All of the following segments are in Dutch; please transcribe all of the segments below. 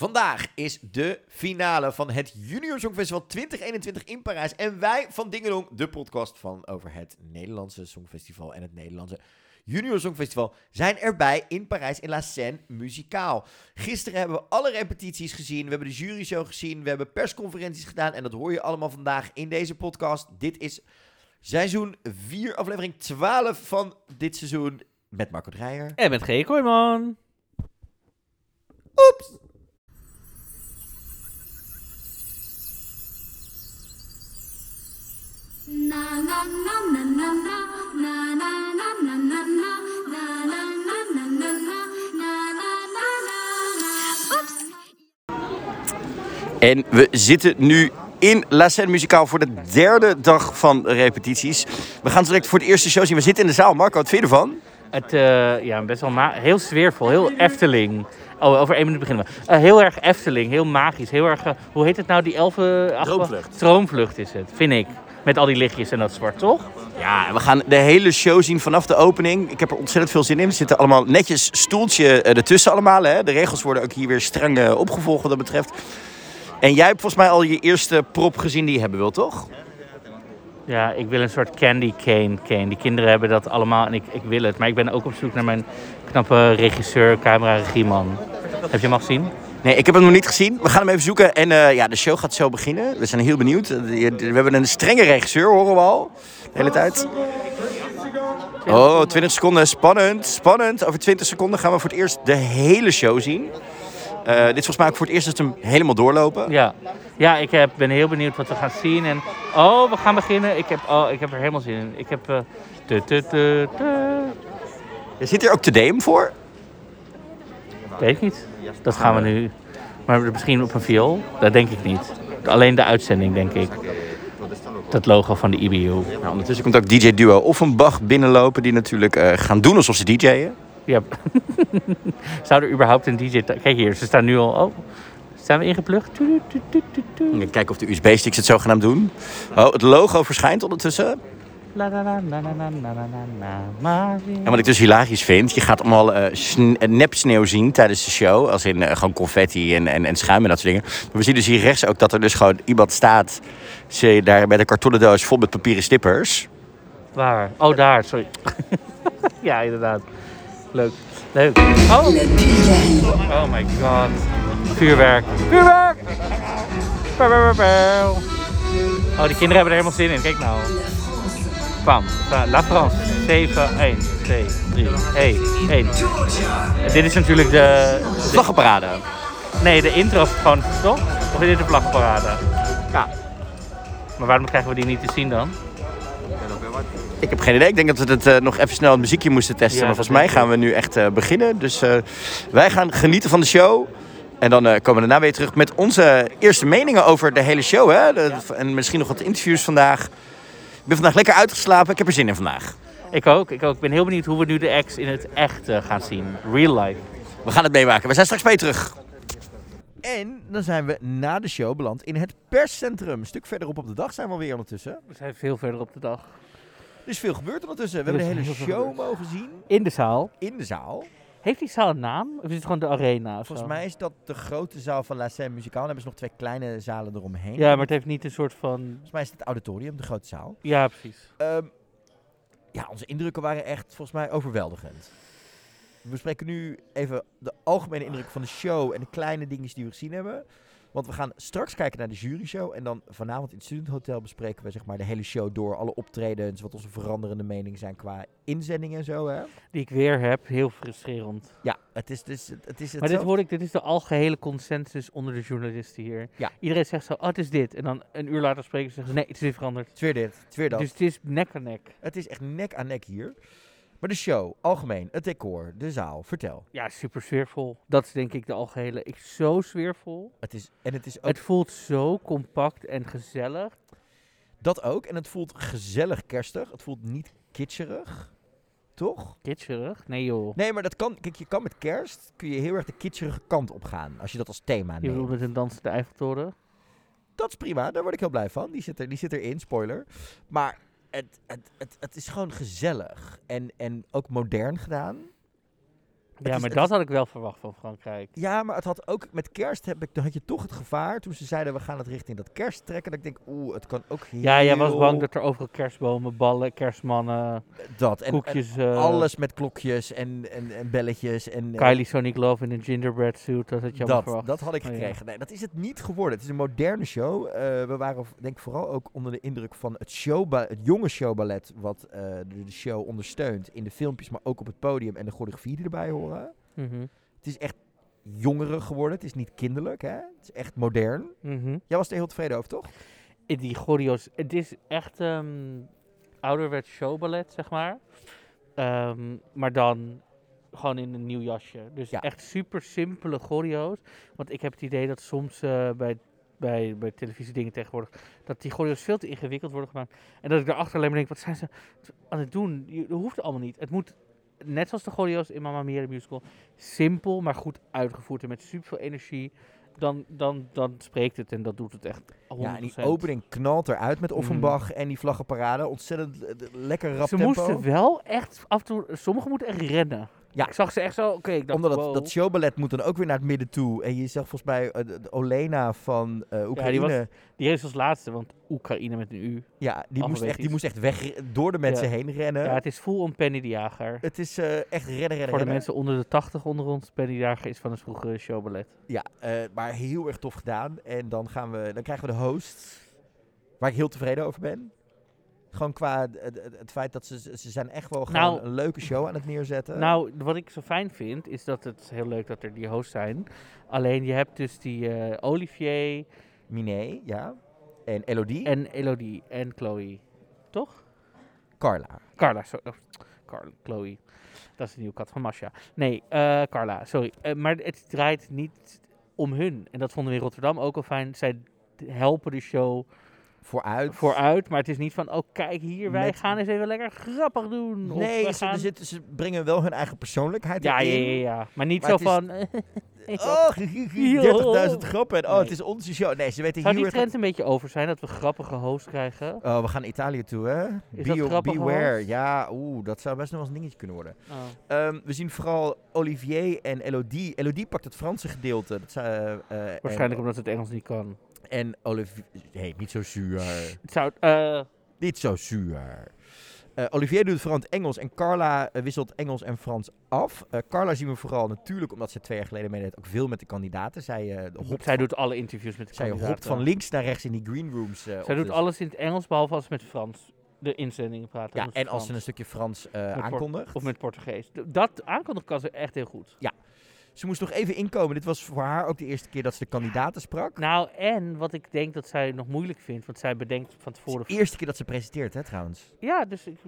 Vandaag is de finale van het Junior Songfestival 2021 in Parijs. En wij van Dingelong, de podcast van over het Nederlandse Songfestival en het Nederlandse Junior Songfestival, zijn erbij in Parijs in La Seine muzikaal. Gisteren hebben we alle repetities gezien, we hebben de juryshow gezien, we hebben persconferenties gedaan en dat hoor je allemaal vandaag in deze podcast. Dit is seizoen 4, aflevering 12 van dit seizoen met Marco Dreyer. En met G. Kooijman. Oeps! En we zitten nu in La Seine Muzikaal voor de derde dag van repetities. We gaan direct voor de eerste show zien. We zitten in de zaal. Marco, wat vind je ervan? Het, eh, ja, best wel heel sfeervol, heel Efteling. Oh, over één minuut beginnen we. Eh, heel erg Efteling, heel magisch, heel erg... eh, hoe heet het nou, die elfen... Stroomvlucht. Stroomvlucht is het, vind ik. Met al die lichtjes en dat zwart, toch? Ja, we gaan de hele show zien vanaf de opening. Ik heb er ontzettend veel zin in. Er zitten allemaal netjes stoeltje eh, ertussen allemaal. Hè. De regels worden ook hier weer streng eh, opgevolgd wat dat betreft. En jij hebt volgens mij al je eerste prop gezien die je hebben wil, toch? Ja, ik wil een soort candy cane. cane. Die kinderen hebben dat allemaal en ik, ik wil het. Maar ik ben ook op zoek naar mijn knappe regisseur, camera, regieman. Heb je hem al gezien? Nee, ik heb hem nog niet gezien. We gaan hem even zoeken. En eh, ja, de show gaat zo beginnen. We zijn heel benieuwd. Eh, We hebben een strenge regisseur, horen we al. De hele tijd. Oh, 20 seconden. Spannend, spannend. Over 20 seconden gaan we voor het eerst de hele show zien. Eh, dit is volgens mij ook voor het eerst dat we hem helemaal doorlopen. Ja, ja ik heb, ben heel benieuwd wat we gaan zien. En oh, we gaan beginnen. Ik heb, oh, ik heb er helemaal zin in. Ik heb. eh, tu, tu, tu, tu. Zit hier ook Tedeum voor? Weet ik niet. Dat gaan we nu. Maar misschien op een viool? Dat denk ik niet. Alleen de uitzending, denk ik. Dat logo van de E IBU. Nou, ondertussen komt ook DJ Duo Offenbach binnenlopen. Die natuurlijk eh, gaan doen alsof ze DJ'en. Ja. Zou er überhaupt een DJ... Kijk hier, ze staan nu al... Oh, staan we ingeplucht? Kijken of de USB-sticks het zogenaamd doen. Oh, het logo verschijnt ondertussen. En wat ik dus hilarisch vind, je gaat allemaal eh, eh, nep sneeuw zien tijdens de show. Als in eh, gewoon confetti en, en, en schuim en dat soort dingen. Maar we zien dus hier rechts ook dat er dus gewoon iemand staat... Ze, daar met een kartonnen doos vol met papieren snippers. Waar? Oh, daar, sorry. ja, inderdaad. Leuk. Leuk. Oh. oh my god. Vuurwerk. Vuurwerk! Oh, die kinderen hebben er helemaal zin in. Kijk nou. Bam. La France. 7, 1, 2, 3, 1, 1. En dit is natuurlijk de... de Vlaggenparade. nee, de intro is gewoon gestopt. Of is dit de vlagparade? Ja. Maar waarom krijgen we die niet te zien dan? Ik heb geen idee. Ik denk dat we het eh, nog even snel het muziekje moesten testen. Ja, maar volgens mij gaan we nu echt eh, beginnen. Dus eh, wij gaan genieten van de show. En dan eh, komen we daarna weer terug met onze eerste meningen over de hele show. Hè? De- En misschien nog wat interviews vandaag. Ik ben vandaag lekker uitgeslapen. Ik heb er zin in vandaag. Ik ook, ik ook. Ik ben heel benieuwd hoe we nu de ex in het echt eh, gaan zien. Real life. We gaan het meemaken. We zijn straks je terug. En dan zijn we na de show beland in het perscentrum. Een stuk verderop op de dag zijn we alweer ondertussen. We zijn veel verder op de dag. Er is veel gebeurd ondertussen. We Er hebben de hele show gebeurd. mogen zien In de zaal. in de zaal. Heeft die zaal een naam? Of is het gewoon de arena? Volgens mij is dat de grote zaal van La Seine Muzikaal. Dan hebben ze nog twee kleine zalen eromheen. Ja, maar het heeft niet een soort van... Volgens mij is het het auditorium, de grote zaal. Ja, precies. Ehm, ja, onze indrukken waren echt volgens mij overweldigend. We bespreken nu even de algemene indrukken van de show en de kleine dingetjes die we gezien hebben. Want we gaan straks kijken naar de juryshow. En dan vanavond in het Studenthotel bespreken we zeg maar, de hele show door. Alle optredens, wat onze veranderende meningen zijn qua inzending en zo. Hè? Die ik weer heb. Heel frustrerend. Ja, het is, dus, het is Maar dit hoor ik, dit is de algehele consensus onder de journalisten hier. Ja. Iedereen zegt zo, oh, het is dit. En dan een uur later spreken ze zeggen ze, nee, het is weer veranderd. Het is weer dit, het is weer dat. Dus het is nek aan nek. Het is echt nek aan nek hier. Maar de show, algemeen, het decor, de zaal, vertel. Ja, super sfeervol. Dat is denk ik de algehele. Ik, zo sfeervol. Het is, en het is ook Het voelt zo compact en gezellig. dat ook. En het voelt gezellig kerstig. Het voelt niet kitscherig. Toch? Kitscherig? Nee joh. Nee, maar dat kan. Kijk, je kan met kerst kun je heel erg de kitscherige kant op gaan. Als je dat als thema Je neemt. bedoelt met een dansende Eiffeltoren? Dat is prima, daar word ik heel blij van. Die zit, er, die zit erin, spoiler. Maar het, het, het, is gewoon gezellig. En, en ook modern gedaan. Ja, maar dat had ik wel verwacht van Frankrijk. Ja, maar het had ook met kerst heb ik, dan had je toch het gevaar toen ze zeiden we gaan het richting dat kerst trekken. Dat ik denk, oeh, het kan ook heel... Ja, jij was bang dat er overal kerstbomen, ballen, kerstmannen, dat en, koekjes... en eh, alles met klokjes en, en, en belletjes en eh, Kylie Sonic Love in een gingerbread suit, dat had je dat, verwacht. dat had ik Oh, ja. gekregen. Nee, dat is het niet geworden. Het is een moderne show. Eh, we waren denk ik vooral ook onder de indruk van het, showba het jonge showballet wat de, show ondersteunt in de filmpjes, maar ook op het podium en de choreografie die erbij Mhm, Het is echt jongeren geworden. Het is niet kinderlijk, hè? Het is echt modern. mhm. Jij was er heel tevreden over, toch? Eh, Die choreo's, het is echt ehm ouderwets showballet, zeg maar. Ehm, maar dan gewoon in een nieuw jasje. Dus Ja. echt super simpele choreo's. Want ik heb het idee dat soms eh, bij, bij, bij televisiedingen tegenwoordig... dat die choreo's veel te ingewikkeld worden gemaakt. En dat ik daarachter alleen maar denk, wat zijn ze aan het doen? Je, dat hoeft allemaal niet. Het moet, net zoals de choreo's in Mamma Mia de musical... simpel, maar goed uitgevoerd en met super veel energie... Dan, dan, dan spreekt het en dat doet het echt 100%. Ja, en die opening knalt eruit met Offenbach en die vlaggenparade. Ontzettend eh, lekker rap Ze tempo. moesten wel echt af en toe, sommigen moeten echt rennen. Ja. Ik zag ze echt zo, oké, ik dacht, Omdat dat, wow. dat showballet moet dan ook weer naar het midden toe. En je zag volgens mij eh, de, Olena van eh Oekraïne. die Ja, was Die is als laatste, want Oekraïne met een U. die, moest echt, die moest echt weg door de mensen Ja. heen rennen. Ja, het is full on Penny de Jager. het is eh, echt rennen, rennen, Voor de mensen onder de 80 onder ons, Penny de Jager is van een vroegere showballet. Ja, maar heel erg tof gedaan. En dan, gaan we, dan krijgen we de host, waar ik heel tevreden over ben. Gewoon qua het, feit dat ze, ze zijn echt wel gewoon Nou- een leuke show aan het neerzetten. Nou, wat ik zo fijn vind, is dat het heel leuk dat er die hosts zijn. Alleen je hebt dus die eh, Olivier Miné, ja. En Elodie. en Elodie en Chloe. Toch? Carla. Carla, so, oh, Carla, Chloe. Dat is de nieuwe kat van Masha. Nee, eh, Carla, sorry. Eh, maar het draait niet om hun. En dat vonden we in Rotterdam ook al fijn. Zij helpen de show Vooruit. vooruit. Maar het is niet van, oh kijk hier, wij Met- gaan eens even lekker grappig doen. Nee, ze, gaan... zitten- ze brengen wel hun eigen persoonlijkheid ja, ja, erin. ja, ja. Maar niet Maar zo is- van... Oh, 30.000 grappen. En oh, Nee. het is onze show. Nee, ze weten Zou heel die trend een beetje over zijn, dat we grappige hosts krijgen? Oh, we gaan Italië toe, hè? Is Be- beware. Ja, oeh, dat zou best nog wel eens een dingetje kunnen worden. Oh. Ehm, we zien vooral Olivier en Elodie. Elodie pakt het Franse gedeelte. Dat eh, eh, Waarschijnlijk en, omdat het Engels niet kan. En Olivier... hey, niet zo zuur. Het zou... eh, niet zo zuur. Eh, Olivier doet vooral het Engels en Carla eh, wisselt Engels en Frans af. Carla zien we vooral natuurlijk, omdat ze twee jaar geleden meedeed, ook veel met de kandidaten. Zij, hopt, zij doet alle interviews met de zij kandidaten. hopt van links naar rechts in die green rooms. eh, Zij doet alles in het Engels, behalve als ze met Frans de inzendingen praten. Ja, en als ze een stukje Frans aankondigt. Of met Portugees. Dat aankondigen kan ze echt heel goed. Ze moest nog even inkomen. Dit was voor haar ook de eerste keer dat ze de kandidaten sprak. Nou, en wat ik denk dat zij nog moeilijk vindt, want zij bedenkt van Het tevoren... is de eerste keer dat ze presenteert, hè, trouwens. Ja, dus ik,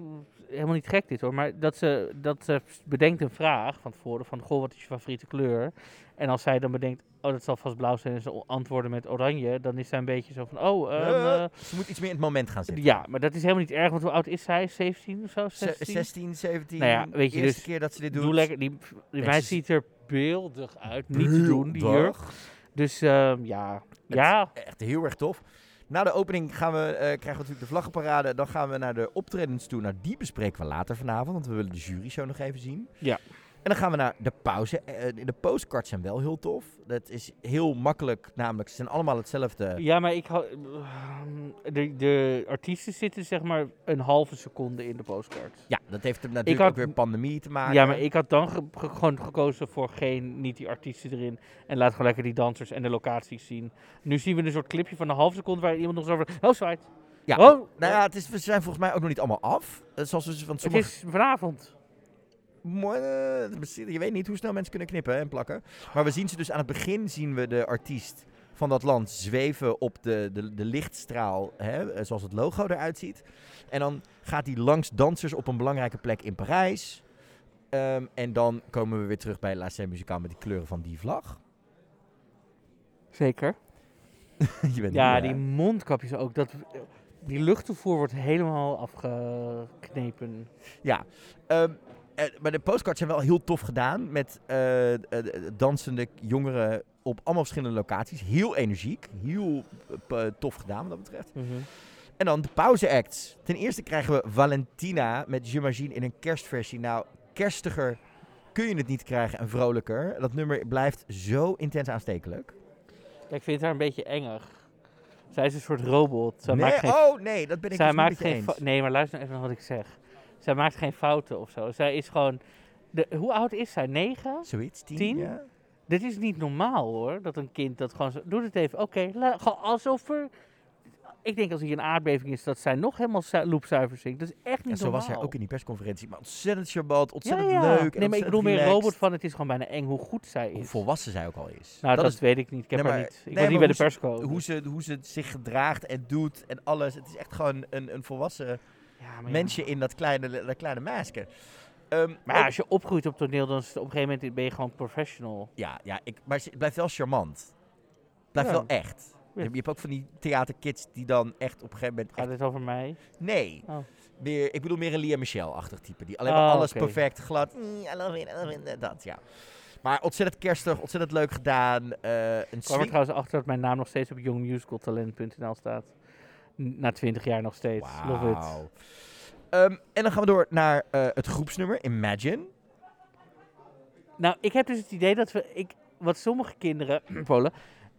helemaal niet gek dit hoor, maar dat ze, dat ze bedenkt een vraag van tevoren van, goh, wat is je favoriete kleur? En als zij dan bedenkt, oh, dat zal vast blauw zijn en ze antwoorden met oranje, dan is zij een beetje zo van, oh, ehm, Eh, ze moet iets meer in het moment gaan zitten. ja, maar dat is helemaal niet erg, want hoe oud is zij? 17 of zo? Ze- 16? 16, 17. Nou ja, weet je, eerste dus keer dat ze dit doet. Doe lekker, die, die meid ziet er beeldig uit, niet te doen, die jurk. Dus ehm, ja, Het- ja, Echt heel erg tof. Na de opening gaan we, eh, krijgen we natuurlijk de vlaggenparade. Dan gaan we naar de optredens toe. Nou, die bespreken we later vanavond, want we willen de jury show nog even zien. Ja. En dan gaan we naar de pauze. Eh, de postcards zijn wel heel tof. Dat is heel makkelijk, namelijk ze zijn allemaal hetzelfde. ja, maar ik hou, ehm, de, de artiesten zitten zeg maar een halve seconde in de postcard. Ja, dat heeft natuurlijk had- ook weer pandemie te maken. Ja, maar ik had dan ge- ge- gewoon gekozen voor geen, niet die artiesten erin. En laat gewoon lekker die dansers en de locaties zien. Nu zien we een soort clipje van een halve seconde waar iemand nog zo over... Oh, zwaait. Ja, Oh, Nou ja, het is, we zijn volgens mij ook nog niet allemaal af. Eh, Zoals we van het sommige... is vanavond. Eh, Je weet niet hoe snel mensen kunnen knippen en plakken. Maar we zien ze dus aan het begin zien we de artiest van dat land zweven op de, de, de lichtstraal, hè, eh, zoals het logo eruit ziet. En dan gaat hij langs dansers op een belangrijke plek in Parijs. Ehm, en dan komen we weer terug bij La Scène Musicale met die kleuren van die vlag. Zeker. Je bent Ja, die mondkapjes ook. Dat, die luchttoevoer wordt helemaal afgeknepen. Ja, ehm, eh, maar de postcards zijn wel heel tof gedaan. Met eh, eh, dansende jongeren op allemaal verschillende locaties. Heel energiek. Heel eh, tof gedaan wat dat betreft. Mhm. En dan de pauze-acts. Ten eerste krijgen we Valentina met J'imagine in een kerstversie. Nou, kerstiger kun je het niet krijgen en vrolijker. Dat nummer blijft zo intens aanstekelijk. Ja, ik vind haar een beetje engig. Zij is een soort robot. Zij nee, maakt geen, oh nee, dat ben ik zij dus niet maakt je geen eens. Nee, maar luister nou even naar wat ik zeg. Zij maakt geen fouten of zo. Zij is gewoon... De, hoe oud is zij? Negen? Zoiets, tien? Tien? Ja. Dit is niet normaal hoor, dat een kind dat gewoon zo... Doe het even, oké, gewoon alsof er... Ik denk als hier een aardbeving is, dat zij nog helemaal zu- loopzuiver zingt. Dat is echt Ja, niet zo normaal. was hij ook in die persconferentie. Maar ontzettend charmant, ja, ontzettend ja. leuk. en Nee, maar ik bedoel meer robot van, het is gewoon bijna eng hoe goed zij is. Hoe volwassen zij ook al is. nou, dat, is weet ik niet. Ik heb Nee, haar maar- niet. Ik nee, was niet bij de persco. hoe ze, hoe ze zich gedraagt en doet en alles. Het is echt gewoon een, een volwassen ja, maar ja. mensje in dat kleine, dat kleine masker. Ehm, Maar ja, als je opgroeit op toneel, dan is het op een gegeven moment ben je gewoon professional. ja, ja ik, maar ze blijft wel charmant. Blijft wel echt. Je, je hebt ook van die theaterkids die dan echt op een gegeven moment... Gaat het over mij? nee, Oh. meer, ik bedoel meer een Lia Michelle-achtig type. Die alleen Oh, maar alles perfect, glad. mm, I love it, I love it, dat, ja. Maar ontzettend kerstig, ontzettend leuk gedaan. eh, een Ik kwam er trouwens achter dat mijn naam nog steeds op youngmusicaltalent.nl staat. Na twintig jaar nog steeds. Love it. Wauw. Ehm, en dan gaan we door naar eh, het groepsnummer, Imagine. Nou, ik heb dus het idee dat we... Ik, wat sommige kinderen, Polen,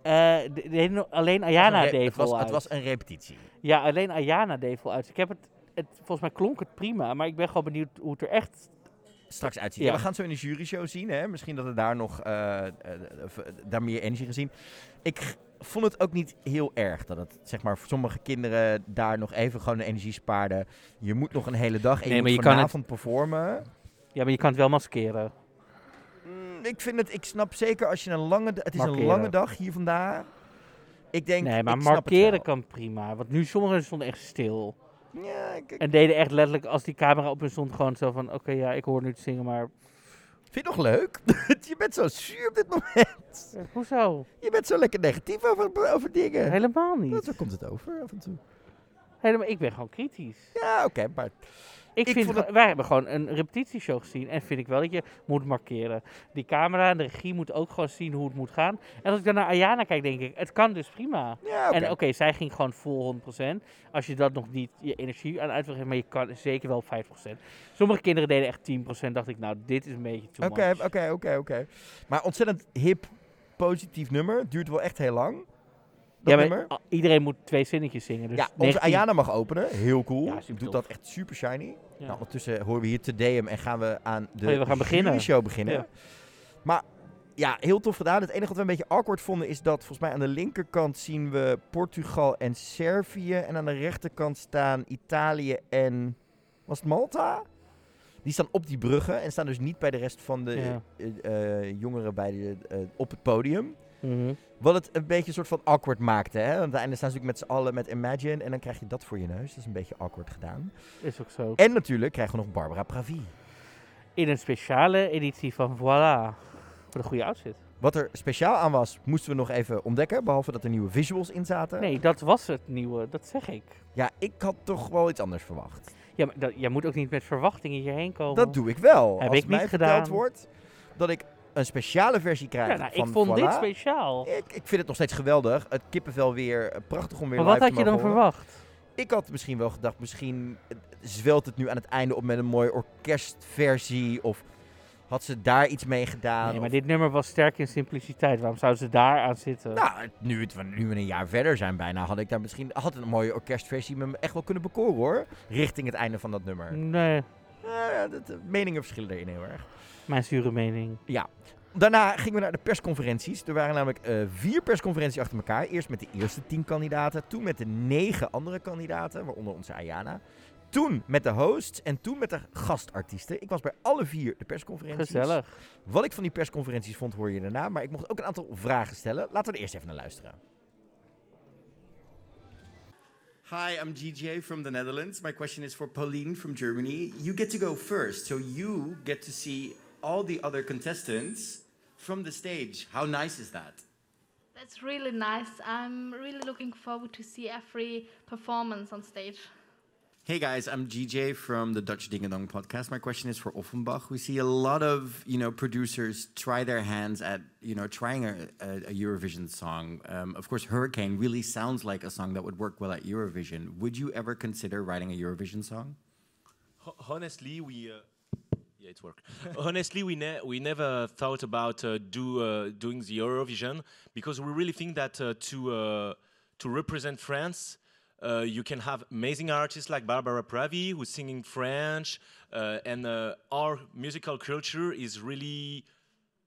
eh, de- deden alleen Ayana deed het, was, het was een repetitie. Ja, alleen Ayana deed uit. Ik heb het, het... Volgens mij klonk het prima, maar ik ben gewoon benieuwd hoe het er echt... Straks uitzien. Ja. Ja, we gaan het zo in de juryshow zien. Hè? Misschien dat we daar nog eh, daar meer energie gezien. Ik vond het ook niet heel erg dat het, zeg maar, voor sommige kinderen daar nog even gewoon de energie spaarden. Je moet nog een hele dag en Nee, je maar moet je kan vanavond performen. Ja, maar je kan het wel maskeren. Mm, ik vind het, ik snap zeker als je een lange, het is Markeren. een lange dag hier vandaag. Ik denk, Nee, maar markeren kan prima. Want nu sommigen stonden echt stil. Ja, ik, ik En deden echt letterlijk, als die camera op hun stond, gewoon zo van... Oké, ja, ik hoor nu te zingen, maar... vind het nog leuk. je bent zo zuur op dit moment. eh, hoezo? Je bent zo lekker negatief over, over dingen. Helemaal niet. Zo komt het over af en toe. Helemaal, ik ben gewoon kritisch. Ja, oké, maar Ik, Ik vind, vond wij hebben gewoon een repetitieshow gezien. En vind ik wel dat je moet markeren. Die camera en de regie moet ook gewoon zien hoe het moet gaan. En als ik dan naar Ayana kijk, denk ik, het kan dus prima. ja. En oké, zij ging gewoon vol 100%. Als je dat nog niet je energie aan uit wil geven, maar je kan zeker wel 5%. Sommige kinderen deden echt 10%. Dacht ik, nou, dit is een beetje too Oké, oké, oké, oké. Maar ontzettend hip, positief nummer. Duurt wel echt heel lang. Ja, maar nummer. a- iedereen moet twee zinnetjes zingen. Dus ja, onze 19 Ayana mag openen. Heel cool. Ja, doet tof. dat echt super shiny. Ja. Nou, ondertussen horen we hier te DM en gaan we aan de we gaan beginnen. show beginnen. Ja. Maar ja, heel tof gedaan. Het enige wat we een beetje awkward vonden is dat volgens mij aan de linkerkant zien we Portugal en Servië. En aan de rechterkant staan Italië en... Was het Malta? Die staan op die bruggen en staan dus niet bij de rest van de Ja. eh, eh, jongeren bij de, eh, op het podium. Mhm. Wat het een beetje een soort van awkward maakte. Hè? Want aan het einde staan ze natuurlijk met z'n allen met Imagine. En dan krijg je dat voor je neus. Dat is een beetje awkward gedaan. Is ook zo. En natuurlijk krijgen we nog Barbara Pravi. In een speciale editie van Voilà. Voor de goede outfit. Wat er speciaal aan was, moesten we nog even ontdekken. Behalve dat er nieuwe visuals in zaten. Nee, dat was het nieuwe. Dat zeg ik. Ja, ik had toch wel iets anders verwacht. Ja, maar dat, jij moet ook niet met verwachtingen hierheen komen. Dat doe ik wel. Heb Als ik mij niet verteld gedaan. wordt dat ik een speciale versie krijg Ja, nou, van ik vond Voilà. dit speciaal. Ik, ik vind het nog steeds geweldig. Het kippenvel weer eh, prachtig om weer Maar wat live had je te dan mogen horen. verwacht? Ik had misschien wel gedacht, misschien zwelt het nu aan het einde op met een mooie orkestversie. Of had ze daar iets mee gedaan. Nee, maar of- dit nummer was sterk in simpliciteit. Waarom zouden ze daar aan zitten? Nou, nu, het, nu we een jaar verder zijn bijna, had ik daar misschien had een mooie orkestversie me echt wel kunnen bekoren hoor. Richting het einde van dat nummer. Nee, de meningen verschillen erin heel erg. Mijn zure mening. Daarna gingen we naar de persconferenties. Er waren namelijk eh, vier persconferenties achter elkaar. Eerst met de eerste tien kandidaten. Toen met de negen andere kandidaten, waaronder onze Ayana. Toen met de hosts en toen met de gastartiesten. Ik was bij alle vier de persconferenties. Gezellig. Wat ik van die persconferenties vond, hoor je daarna. Maar ik mocht ook een aantal vragen stellen. Laten we er eerst even naar luisteren. Hi, I'm GJ from the Netherlands. My question is for Pauline from Germany. You get to go first, so you get to see all the other contestants from the stage. How nice is that? That's really nice. I'm really looking forward to see every performance on stage. Hey guys, I'm GJ from the Dutch Ding Dong podcast. My question is for Offenbach. We see a lot of you know producers try their hands at you know trying a, a, a Eurovision song. Um, of course, Hurricane really sounds like a song that would work well at Eurovision. Would you ever consider writing a Eurovision song? Ho- honestly, we uh, Yeah, it worked. Honestly, we ne- we never thought about uh, do uh, doing the Eurovision because we really think that uh, to uh, to represent France, uh, you can have amazing artists like Barbara Pravi who's singing French, uh, and our musical culture is really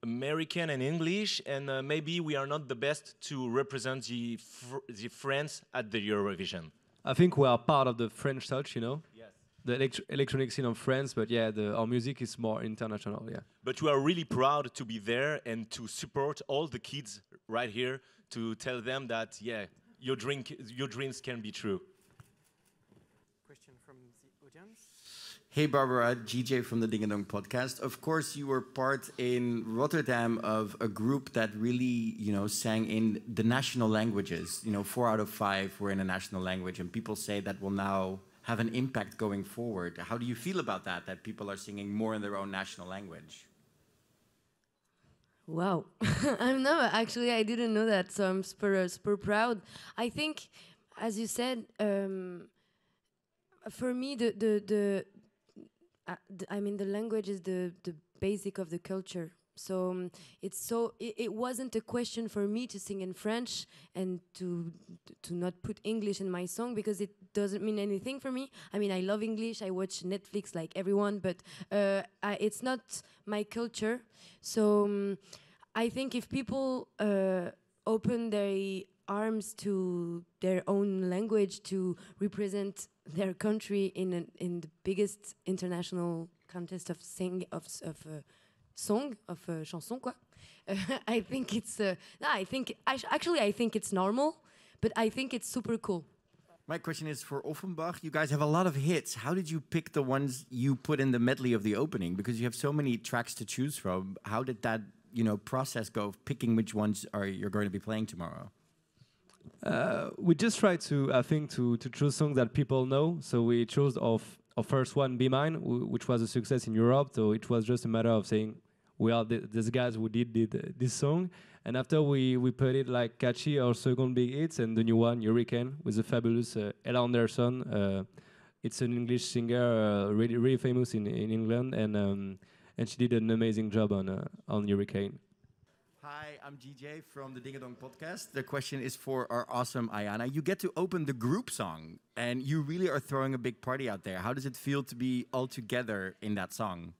American and English, and maybe we are not the best to represent the fr- the France at the Eurovision. I think we are part of the French touch, you know. The elect- electronic scene of France. But yeah, the, our music is more international. Yeah. But we are really proud to be there and to support all the kids right here to tell them that yeah, your drink, your dreams can be true. Question from the audience. Hey Barbara, GJ from the Ding and Dong podcast. Of course, you were part in Rotterdam of a group that really, you know, sang in the national languages. You know, four out of five were in a national language, and people say that will now have an impact going forward. How do you feel about that? That people are singing more in their own national language? Wow, I'm no actually I didn't know that, so I'm super uh, super proud. I think, as you said, um, for me the the the, uh, the I mean the language is the the basic of the culture. So um, it's so it, it wasn't a question for me to sing in French and to to not put English in my song because it doesn't mean anything for me. I mean I love English. I watch Netflix like everyone, but uh, I, it's not my culture. So um, I think if people uh, open their arms to their own language to represent their country in an, in the biggest international contest of sing of of uh, song of uh, chanson quoi. I think it's uh, no, I think I actually I think it's normal, but I think it's super cool. My question is for Offenbach. You guys have a lot of hits. How did you pick the ones you put in the medley of the opening? Because you have so many tracks to choose from. How did that, you know, process go of picking which ones are you're going to be playing tomorrow? Uh, we just try to, I think, to to choose songs that people know. So we chose our, our first one, "Be Mine," which was a success in Europe. So it was just a matter of saying, we are the, these guys who did, did this song. And after we, we put it like catchy, our second big hits, and the new one, Hurricane, with the fabulous uh, Ella Anderson. Uh, it's an English singer, uh, really really famous in, in England, and um, and she did an amazing job on uh, on Hurricane. Hi, I'm GJ from the Ding Dong podcast. The question is for our awesome Ayana. You get to open the group song, and you really are throwing a big party out there. How does it feel to be all together in that song?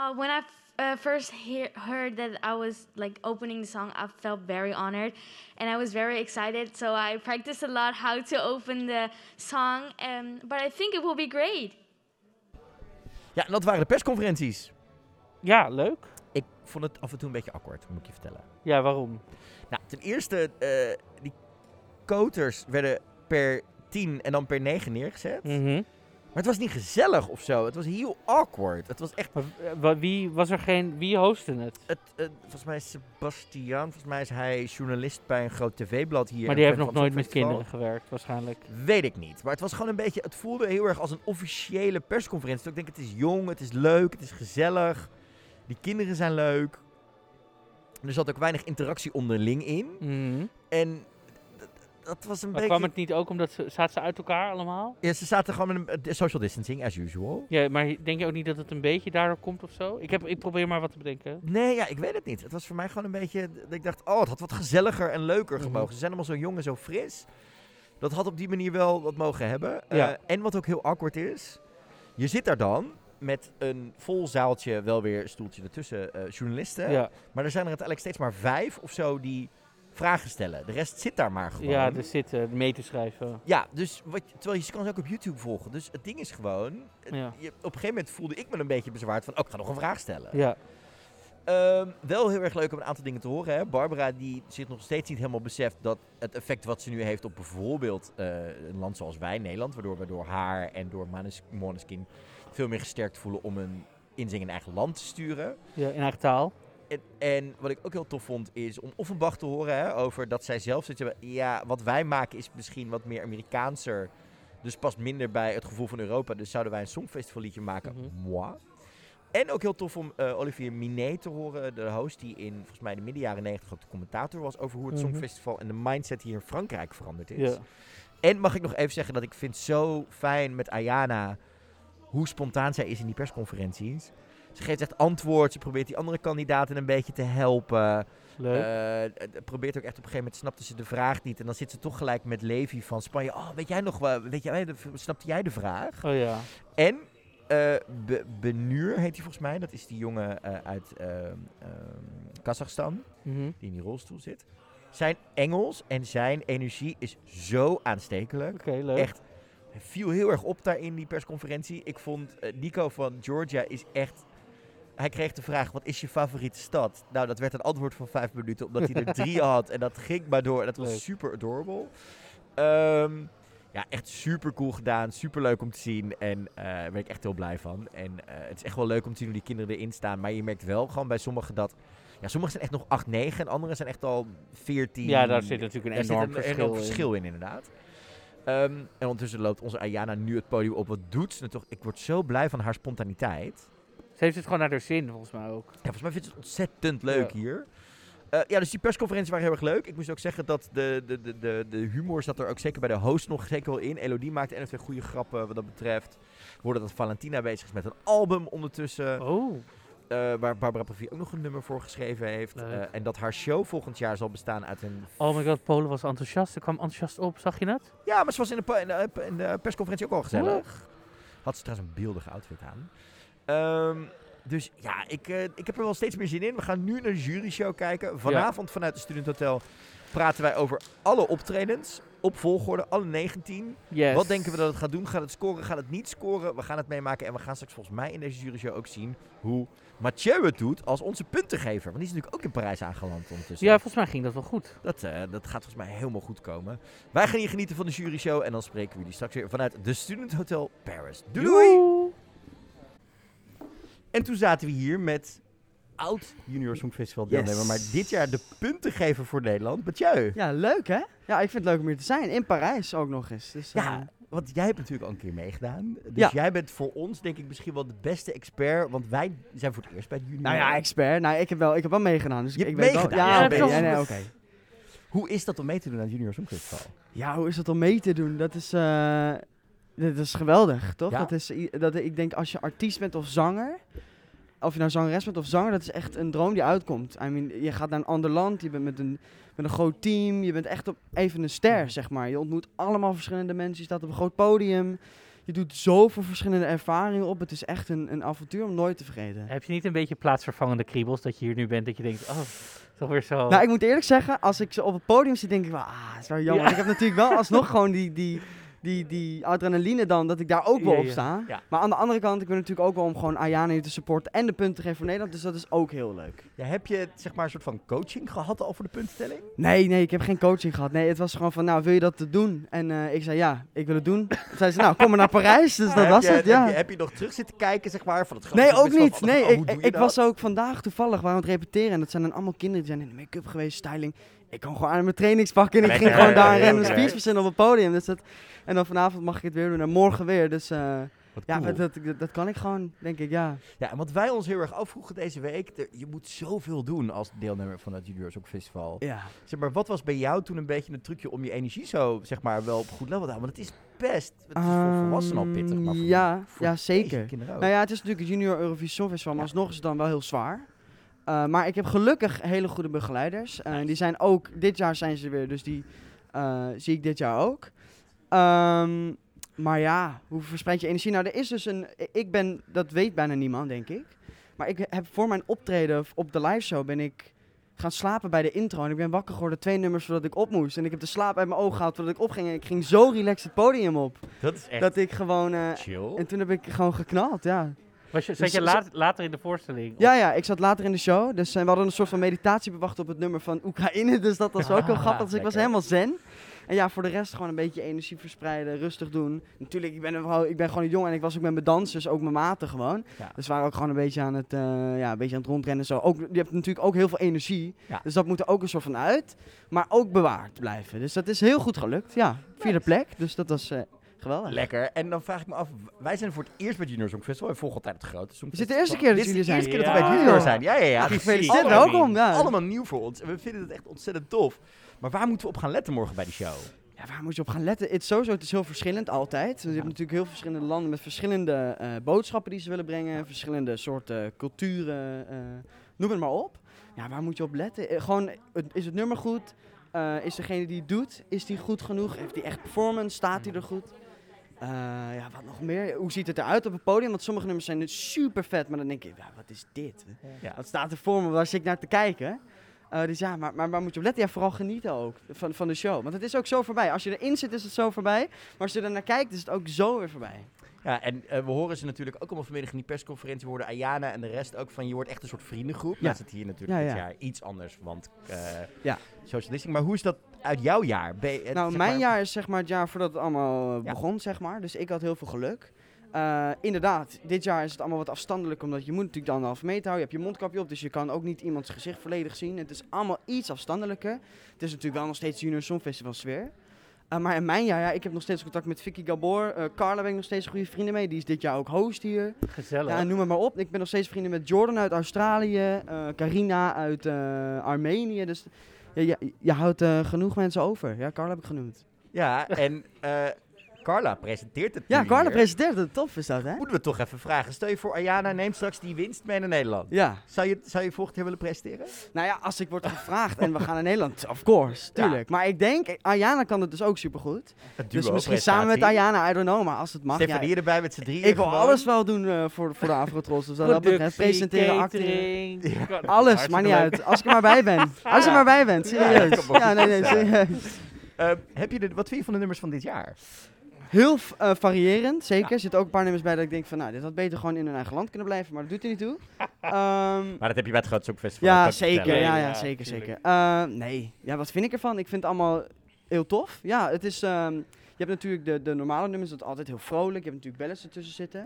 Uh, when I f- uh, first hear- heard that I was like opening the song, I felt very honored, and I was very excited. So I practiced a lot how to open the song, um, but I think it will be great. Ja, en dat waren de persconferenties. Ja, leuk. Ik vond het af en toe een beetje awkward, moet ik je vertellen. Ja, waarom? Nou, ten eerste, eh, die koters werden per 10 en dan per 9 neergezet. Mhm. Maar het was niet gezellig of zo. Het was heel awkward. Het was echt... Maar wa- wie was er geen... Wie hostte het? Het, eh, volgens mij is Sebastian, volgens mij is hij journalist bij een groot tv-blad hier. Maar die heeft nog nooit met kinderen gewerkt, waarschijnlijk. Weet ik niet. Maar het was gewoon een beetje. Het voelde heel erg als een officiële persconferentie. Dus ik denk, het is jong, het is leuk, het is gezellig. Die kinderen zijn leuk. Er zat ook weinig interactie onderling in. Mhm. En dat was een Maar beetje. kwam het niet ook omdat ze... Zaten ze uit elkaar allemaal? Ja, ze zaten gewoon met een social distancing, as usual. Ja, maar denk je ook niet dat het een beetje daardoor komt of zo? Ik, heb, ik probeer maar wat te bedenken. Nee, ja, ik weet het niet. Het was voor mij gewoon een beetje. Ik dacht, oh, het had wat gezelliger en leuker Mhm. gemogen. Ze zijn allemaal zo jong en zo fris. Dat had op die manier wel wat mogen hebben. Ja. Eh, en wat ook heel awkward is. Je zit daar dan met een vol zaaltje, wel weer een stoeltje ertussen, eh, journalisten. Ja, Maar er zijn er uiteindelijk steeds maar vijf of zo die vragen stellen. De rest zit daar maar gewoon. ja er zitten mee te schrijven. Ja, dus wat, je- terwijl je kan ze ook op YouTube volgen. Dus het ding is gewoon, Ja. je, op een gegeven moment voelde ik me een beetje bezwaard van, oh, ik ga nog een vraag stellen. Ja, Ehm, wel heel erg leuk om een aantal dingen te horen. Hè? Barbara die zich nog steeds niet helemaal beseft dat het effect wat ze nu heeft op bijvoorbeeld eh, een land zoals wij, Nederland, waardoor we door haar en door Måneskin veel meer gesterkt voelen om een inzing in eigen land te sturen. ja, in eigen taal. En, en wat ik ook heel tof vond is om Offenbach te horen hè, over dat zij zelf zit. Ja, wat wij maken is misschien wat meer Amerikaanser. Dus past minder bij het gevoel van Europa. Dus zouden wij een songfestival liedje maken. Mhm. Moi. En ook heel tof om eh, Olivier Minet te horen, de host die in volgens mij de midden jaren 90 ook de commentator was over hoe het Mhm. Songfestival en de mindset hier in Frankrijk veranderd is. Ja. En mag ik nog even zeggen dat ik vind zo fijn met Ayana hoe spontaan zij is in die persconferenties. Ze geeft echt antwoord. Ze probeert die andere kandidaten een beetje te helpen. Leuk. Eh, probeert ook echt op een gegeven moment, snapte ze de vraag niet. En dan zit ze toch gelijk met Levi van Spanje. Oh, weet jij nog, wel- weet jij, de- snapte jij de vraag? oh ja. En Be- Benur heet hij volgens mij. Dat is die jongen eh, uit ehm, Kazachstan, Mhm. die in die rolstoel zit. Zijn Engels en zijn energie is zo aanstekelijk. Oké, leuk. Echt, hij viel heel erg op daar in die persconferentie. Ik vond Nico van Georgia is echt... Hij kreeg de vraag, wat is je favoriete stad? Nou, dat werd een antwoord van vijf minuten, omdat hij er drie had. En dat ging maar door. En dat was Leuk. super adorable. Ehm, ja, echt super cool gedaan. Super leuk om te zien. En eh, daar ben ik echt heel blij van. En eh, het is echt wel leuk om te zien hoe die kinderen erin staan. Maar je merkt wel gewoon bij sommigen dat... Ja, sommigen zijn echt nog 8, 9 en anderen zijn echt al 14. Ja, daar zit natuurlijk een enorm een verschil enorm in. verschil in, inderdaad. Ehm, en ondertussen loopt onze Ayana nu het podium op. Wat doet ze nou toch? Ik word zo blij van haar spontaniteit. Ze heeft het gewoon naar haar zin, volgens mij ook. Ja, volgens mij vindt ze het ontzettend leuk Ja. hier. Eh, ja, dus die persconferenties waren heel erg leuk. Ik moest ook zeggen dat de, de, de, de, de humor zat er ook zeker bij de host nog zeker wel in. Elodie maakte of twee goede grappen wat dat betreft. We hoorden dat Valentina bezig is met een album ondertussen. Oh. eh, waar Barbara Pravi ook nog een nummer voor geschreven heeft. Eh, en dat haar show volgend jaar zal bestaan uit een... Oh my god, Polen was enthousiast. Ze kwam enthousiast op, zag je het? Ja, maar ze was in de, in de, in de persconferentie ook al gezellig. Had ze trouwens een beeldige outfit aan. Ehm, dus ja, ik, eh, ik heb er wel steeds meer zin in. We gaan nu naar de jury-show kijken. Vanavond vanuit het Student Hotel praten wij over alle optredens. Op volgorde, alle 19. Yes. Wat denken we dat het gaat doen? Gaat het scoren? Gaat het niet scoren? We gaan het meemaken. En we gaan straks volgens mij in deze jury-show ook zien hoe Mathieu het doet als onze puntengever. Want die is natuurlijk ook in Parijs aangeland ondertussen. Ja, volgens mij ging dat wel goed. Dat, eh, dat gaat volgens mij helemaal goed komen. Wij gaan hier genieten van de jury-show. En dan spreken we jullie straks weer vanuit de Student Hotel Paris. Doei doei! En toen zaten we hier met oud Junior Songfestival deelnemer. Yes. Maar dit jaar de puntengever voor Nederland, Mathieu. Ja, leuk hè? Ja, ik vind het leuk om hier te zijn. In Parijs ook nog eens. Dus, Ja, eh, want jij hebt natuurlijk al een keer meegedaan. Dus Ja. jij bent voor ons denk ik misschien wel de beste expert. Want wij zijn voor het eerst bij het Junior. nou ja, expert. Nou, ik heb wel, ik heb wel meegedaan. Dus Je ik, hebt weet wel. meegedaan? Ja, Ja, oké. ja, nee. Hoe is dat om mee te doen aan het Junior Songfestival? Ja, hoe is dat om mee te doen? Dat is, eh, dat is geweldig, toch? Ja. Dat is, dat, ik denk als je artiest bent of zanger, of je nou zangeres bent of zanger, dat is echt een droom die uitkomt. I mean, je gaat naar een ander land, je bent met een, met een groot team, je bent echt op even een ster, zeg maar. Je ontmoet allemaal verschillende mensen, je staat op een groot podium. Je doet zoveel verschillende ervaringen op. Het is echt een, een avontuur om nooit te vergeten. Heb je niet een beetje plaatsvervangende kriebels dat je hier nu bent, dat je denkt, oh, toch weer zo. Nou, ik moet eerlijk zeggen, als ik zo op het podium zit, denk ik wel, ah, het is wel jammer. Ja. Ik heb natuurlijk wel alsnog gewoon die, die, die, die adrenaline dan, dat ik daar ook wel op sta. Maar aan de andere kant, ik ben natuurlijk ook wel om gewoon Ayana hier te supporten en de punten te geven voor Nederland. Dus dat is ook heel leuk. Ja, heb je zeg maar een soort van coaching gehad al voor de puntentelling? Nee, nee, ik heb geen coaching gehad. Nee, het was gewoon van, nou, wil je dat doen? En eh, ik zei, ja, ik wil het doen. Zei ze, nou, kom maar naar Parijs. Dus dat was je, het, ja. Heb je, heb je nog terug zitten kijken, zeg maar, van het Nee, ook niet. Nee, Oh, ik, ik, was ook vandaag toevallig, we aan het repeteren. En dat zijn dan allemaal kinderen die zijn in de make-up geweest, styling. Ik kwam gewoon aan mijn trainingspak en ik ging gewoon daar een random speech verzinnen op het podium. Dus dat, en dan vanavond mag ik het weer doen en morgen weer. Dus eh, ja, dat, dat, dat kan ik gewoon, denk ik, ja. Ja, en wat wij ons heel erg afvroegen deze week, er- je moet zoveel doen als deelnemer van het Juniors ook Festival. Ja. Zeg maar, wat was bij jou toen een beetje een trucje om je energie zo, zeg maar, wel op goed level te houden? Want het is best, het is voor volwassenen al pittig, maar voor, ja, voor ja, zeker. Nou ja, het is natuurlijk het Junior Eurovisie Songfestival, maar alsnog is het dan wel heel zwaar. Eh, maar ik heb gelukkig hele goede begeleiders. En die zijn ook, dit jaar zijn ze er weer, dus die eh, zie ik dit jaar ook. Ehm, maar ja, hoe verspreid je energie? Nou, er is dus een, ik ben, dat weet bijna niemand, denk ik. Maar ik heb voor mijn optreden op de live show ben ik gaan slapen bij de intro. En ik ben wakker geworden twee nummers voordat ik op moest. En ik heb de slaap uit mijn ogen gehaald voordat ik opging. En ik ging zo relaxed het podium op. Dat is echt Dat ik gewoon... chill. en toen heb ik gewoon geknald, ja. Was je, zat Dus je zo- laat- later in de voorstelling? Ja, ja, ik zat later in de show. Dus eh, we hadden een soort van meditatie bewacht op het nummer van Oekraïne. Dus dat was ook heel Ah, grappig. Dus ik was helemaal zen. En ja, voor de rest gewoon een beetje energie verspreiden, rustig doen. Natuurlijk, ik ben, een, ik ben gewoon jongen en ik was ook met mijn dansers, ook mijn maten gewoon. Ja. Dus we waren ook gewoon een beetje aan het, eh, ja, een beetje aan het rondrennen. en Zo. Ook, je hebt natuurlijk ook heel veel energie. Ja. Dus dat moet er ook een soort van uit. Maar ook bewaard blijven. Dus dat is heel goed gelukt. Ja, vierde plek. Dus dat was eh, geweldig. Lekker. En dan vraag ik me af, wij zijn voor het eerst bij het Junior Songfestival. We volgen altijd het grote Songfestival. Is dit de eerste keer dat Dit is jullie de eerste zijn? keer dat we bij het. Junior zijn. Ja, ja, ja. Precies. gefeliciteerd, Allemaal welkom. Allemaal nieuw voor ons. En we vinden het echt ontzettend tof. Maar waar moeten we op gaan letten morgen bij die show? Ja, waar moet je op gaan letten? Het is sowieso, het is heel verschillend altijd. Je hebt natuurlijk heel verschillende landen met verschillende eh, boodschappen die ze willen brengen. Verschillende soorten culturen, eh, noem het maar op. Ja, waar moet je op letten? Eh, gewoon, is het nummer goed? Eh, is degene die het doet, is die goed genoeg? Heeft die echt performance? Staat die er goed? Eh, ja, wat nog meer? Hoe ziet het eruit op het podium? Want sommige nummers zijn super vet, maar dan denk je, ja, wat is dit? Ja. Wat staat er voor me? Waar zit ik naar te kijken? Eh, dus ja, maar, maar waar moet je op letten? Ja, vooral genieten ook van, van de show. Want het is ook zo voorbij. Als je erin zit, is het zo voorbij. Maar als je er naar kijkt, is het ook zo weer voorbij. Ja, en eh, we horen ze natuurlijk ook allemaal vanmiddag in die persconferentie. We hoorden Ayana en de rest ook van, je wordt echt een soort vriendengroep. Ja. Dat is het hier natuurlijk Ja, dit ja. jaar iets anders, want eh Ja. social distancing. Maar hoe is dat uit jouw jaar? Je- het, nou, mijn maar- jaar is zeg maar het jaar voordat het allemaal eh, Ja. begon, zeg maar. Dus ik had heel veel geluk. Eh, inderdaad, dit jaar is het allemaal wat afstandelijk, omdat je moet natuurlijk de anderhalve meter houden. Je hebt je mondkapje op, dus je kan ook niet iemands gezicht volledig zien. Het is allemaal iets afstandelijker. Het is natuurlijk wel nog steeds Junior Songfestival sfeer. Eh, maar in mijn jaar, ja, ik heb nog steeds contact met Vicky Gabor. Eh, Carla ben ik nog steeds goede vrienden mee. Die is dit jaar ook host hier. Gezellig. Ja, noem het maar op. Ik ben nog steeds vrienden met Jordan uit Australië, eh Carina uit eh, Armenië. Dus je, je houdt eh, genoeg mensen over. Ja, Carla heb ik genoemd. Ja, en eh, Carla presenteert het Ja, nu Carla hier. presenteert het. Tof is dat, hè? Moeten we toch even vragen. Stel je voor, Ayana neemt straks die winst mee naar Nederland. Ja. Zou je, zou je volgend jaar willen presteren? Nou ja, als ik word gevraagd en we gaan naar Nederland, of course, tuurlijk. Maar ik denk, Ayana kan het dus ook supergoed. Het Dus misschien samen met Ayana, I don't know, maar als het mag. Stefanie ja, erbij met z'n drieën Ik wil gewoon. alles wel doen eh, voor, voor de Afrotros. Dus dat betreft, presenteren, acteren. Ja. Alles, maakt niet uit. Als ik er maar bij ben. Als je er maar bij bent, Ja, serieus. Ja, nee, nee, serieus. Eh, heb je de, wat vind je van de nummers van dit jaar? Heel eh, variërend, zeker. Er zitten ook een paar nummers bij dat ik denk van, nou, dit had beter gewoon in hun eigen land kunnen blijven, maar dat doet er niet toe. Ehm, Maar dat heb je bij het Groot Songfestival. ja, zeker. Ja, ja, Ja, zeker, tuurlijk. zeker. Eh, nee, ja, wat vind ik ervan? Ik vind het allemaal heel tof. Ja, het is, ehm, je hebt natuurlijk de, de normale nummers, dat altijd heel vrolijk. Je hebt natuurlijk ballads ertussen zitten.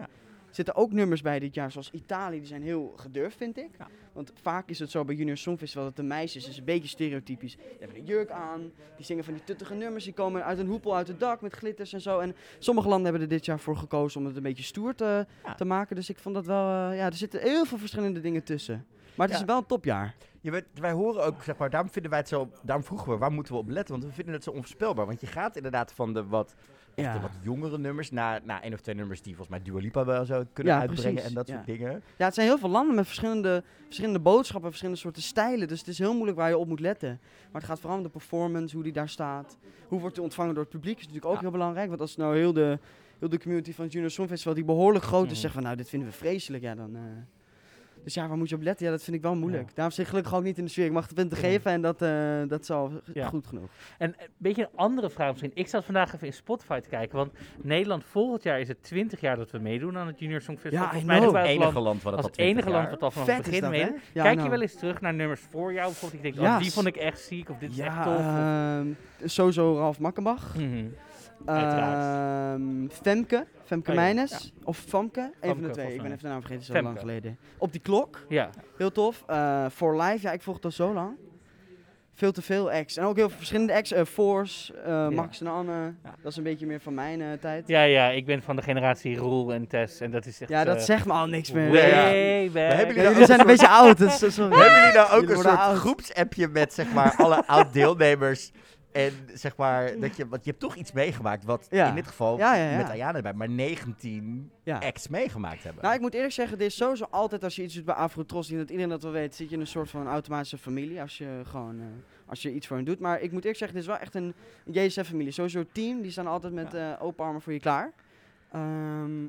Zitten ook nummers bij dit jaar, zoals Italië, die zijn heel gedurfd, vind ik. Want vaak is het zo bij Junior Songfestival dat de meisjes, is een beetje stereotypisch, die hebben een jurk aan, die zingen van die tuttige nummers, die komen uit een hoepel uit het dak met glitters en zo. En sommige landen hebben er dit jaar voor gekozen om het een beetje stoer te, te maken. Dus ik vond dat wel, eh, ja, er zitten heel veel verschillende dingen tussen. Maar het Ja. is wel een topjaar. Je weet, wij horen ook, zeg maar, daarom vinden wij het zo, daarom vroegen we, waar moeten we op letten? Want we vinden het zo onvoorspelbaar. Want je gaat inderdaad van de wat, de Ja. wat jongere nummers naar, naar één of twee nummers die volgens mij Dua Lipa wel zo kunnen Ja, uitbrengen precies, en dat soort dingen. Ja, het zijn heel veel landen met verschillende, verschillende boodschappen, verschillende soorten stijlen. Dus het is heel moeilijk waar je op moet letten. Maar het gaat vooral om de performance, hoe die daar staat. Hoe wordt hij ontvangen door het publiek, is natuurlijk ook heel belangrijk. Want als nou heel de, heel de community van het Junior Songfestival, die behoorlijk groot is, Mhm. zegt van nou, dit vinden we vreselijk. Ja, dan... eh, Dus ja, waar moet je op letten? Ja, dat vind ik wel moeilijk. Daarom zit ik gelukkig ook niet in de sfeer. Ik mag de punten geven en dat, eh, dat is al Ja. goed genoeg. En een beetje een andere vraag misschien. Ik zat vandaag even in Spotify te kijken, want Nederland volgend jaar is het 20 jaar dat we meedoen aan het Junior Songfestival. Ja, Volgens mij wij als Enige land wat het als al 20 enige land jaar. wat al van Vet het is begin dat. Ja, Kijk je wel eens terug naar nummers voor jou? Bijvoorbeeld, ik denk, Ja, oh, die vond ik echt ziek, of dit is echt tof. of- Ja, ehm, sowieso Ralf Makkenbach. Uiteraard. Ehm, Femke, Femke Oh ja, Meijnes. Of Famke, een van de twee. Ik ben even de naam vergeten, zo Femke. lang geleden. Op die klok, Ja. heel tof. Eh For Life, ja, ik volg het al zo lang. Veel te veel acts. En ook heel veel verschillende acts. eh, Force, eh, Max en Anne. Dat is een beetje meer van mijn eh, tijd. Ja, ja, ik ben van de generatie Roel en Tess. En dat is echt... Ja, dat zegt me al niks meer. Maar hebben jullie, jullie daar zijn een beetje oud. Dus, sorry. Hebben jullie nou ook Jullie een soort groepsappje met zeg maar alle oud-deelnemers? En zeg maar, dat je, want je hebt toch iets meegemaakt wat Ja. in dit geval Ja, ja, met Ayana erbij, maar 19 Ja. acts meegemaakt hebben. Nou, ik moet eerlijk zeggen, dit is sowieso altijd als je iets doet bij Afrotros, die dat iedereen dat wel weet, zit je in een soort van automatische familie als je gewoon, eh, als je iets voor hen doet. Maar ik moet eerlijk zeggen, dit is wel echt een JSF-familie. Sowieso team, die staan altijd met eh, open armen voor je klaar. Ehm,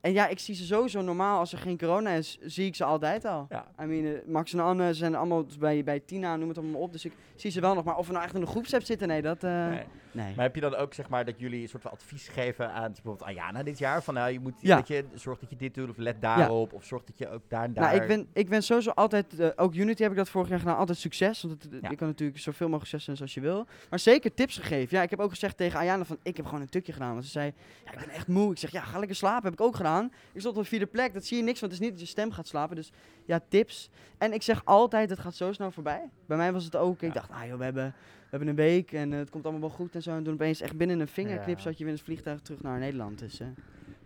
en ja, ik zie ze sowieso normaal, als er geen corona is, zie ik ze altijd al. Ja. I mean, eh, Max en Anne zijn allemaal bij, bij Tina, noem het allemaal op, dus ik zie ze wel nog. Maar of we nou echt in een groepsapp zitten, nee, dat... eh, Nee. nee. Maar heb je dan ook zeg maar dat jullie een soort van advies geven aan bijvoorbeeld Ayana dit jaar? Van nou, je moet Ja. dat je zorg dat je dit doet of let daarop of zorg dat je ook daar en daar. Nou, ik ben, ik ben sowieso altijd, eh, ook Unity heb ik dat vorig jaar gedaan, altijd succes. Want het, Ja. je kan natuurlijk zoveel mogelijk succes zijn zoals je wil. Maar zeker tips gegeven. Ja, ik heb ook gezegd tegen Ayana van, ik heb gewoon een tukje gedaan. Want ze zei, ja, ik ben echt moe. Ik zeg, ja, ga lekker slapen. Heb ik ook gedaan. Ik stond op de vierde plek, dat zie je niks, want het is niet dat je stem gaat slapen. Dus ja, tips. En ik zeg altijd, het gaat zo snel voorbij. Bij mij was het ook, ik dacht, ah joh, we hebben, we hebben een week en eh, het komt allemaal wel goed en zo. En toen opeens echt binnen een vingerknip Ja. zat je weer in het vliegtuig terug naar Nederland. Dus, eh,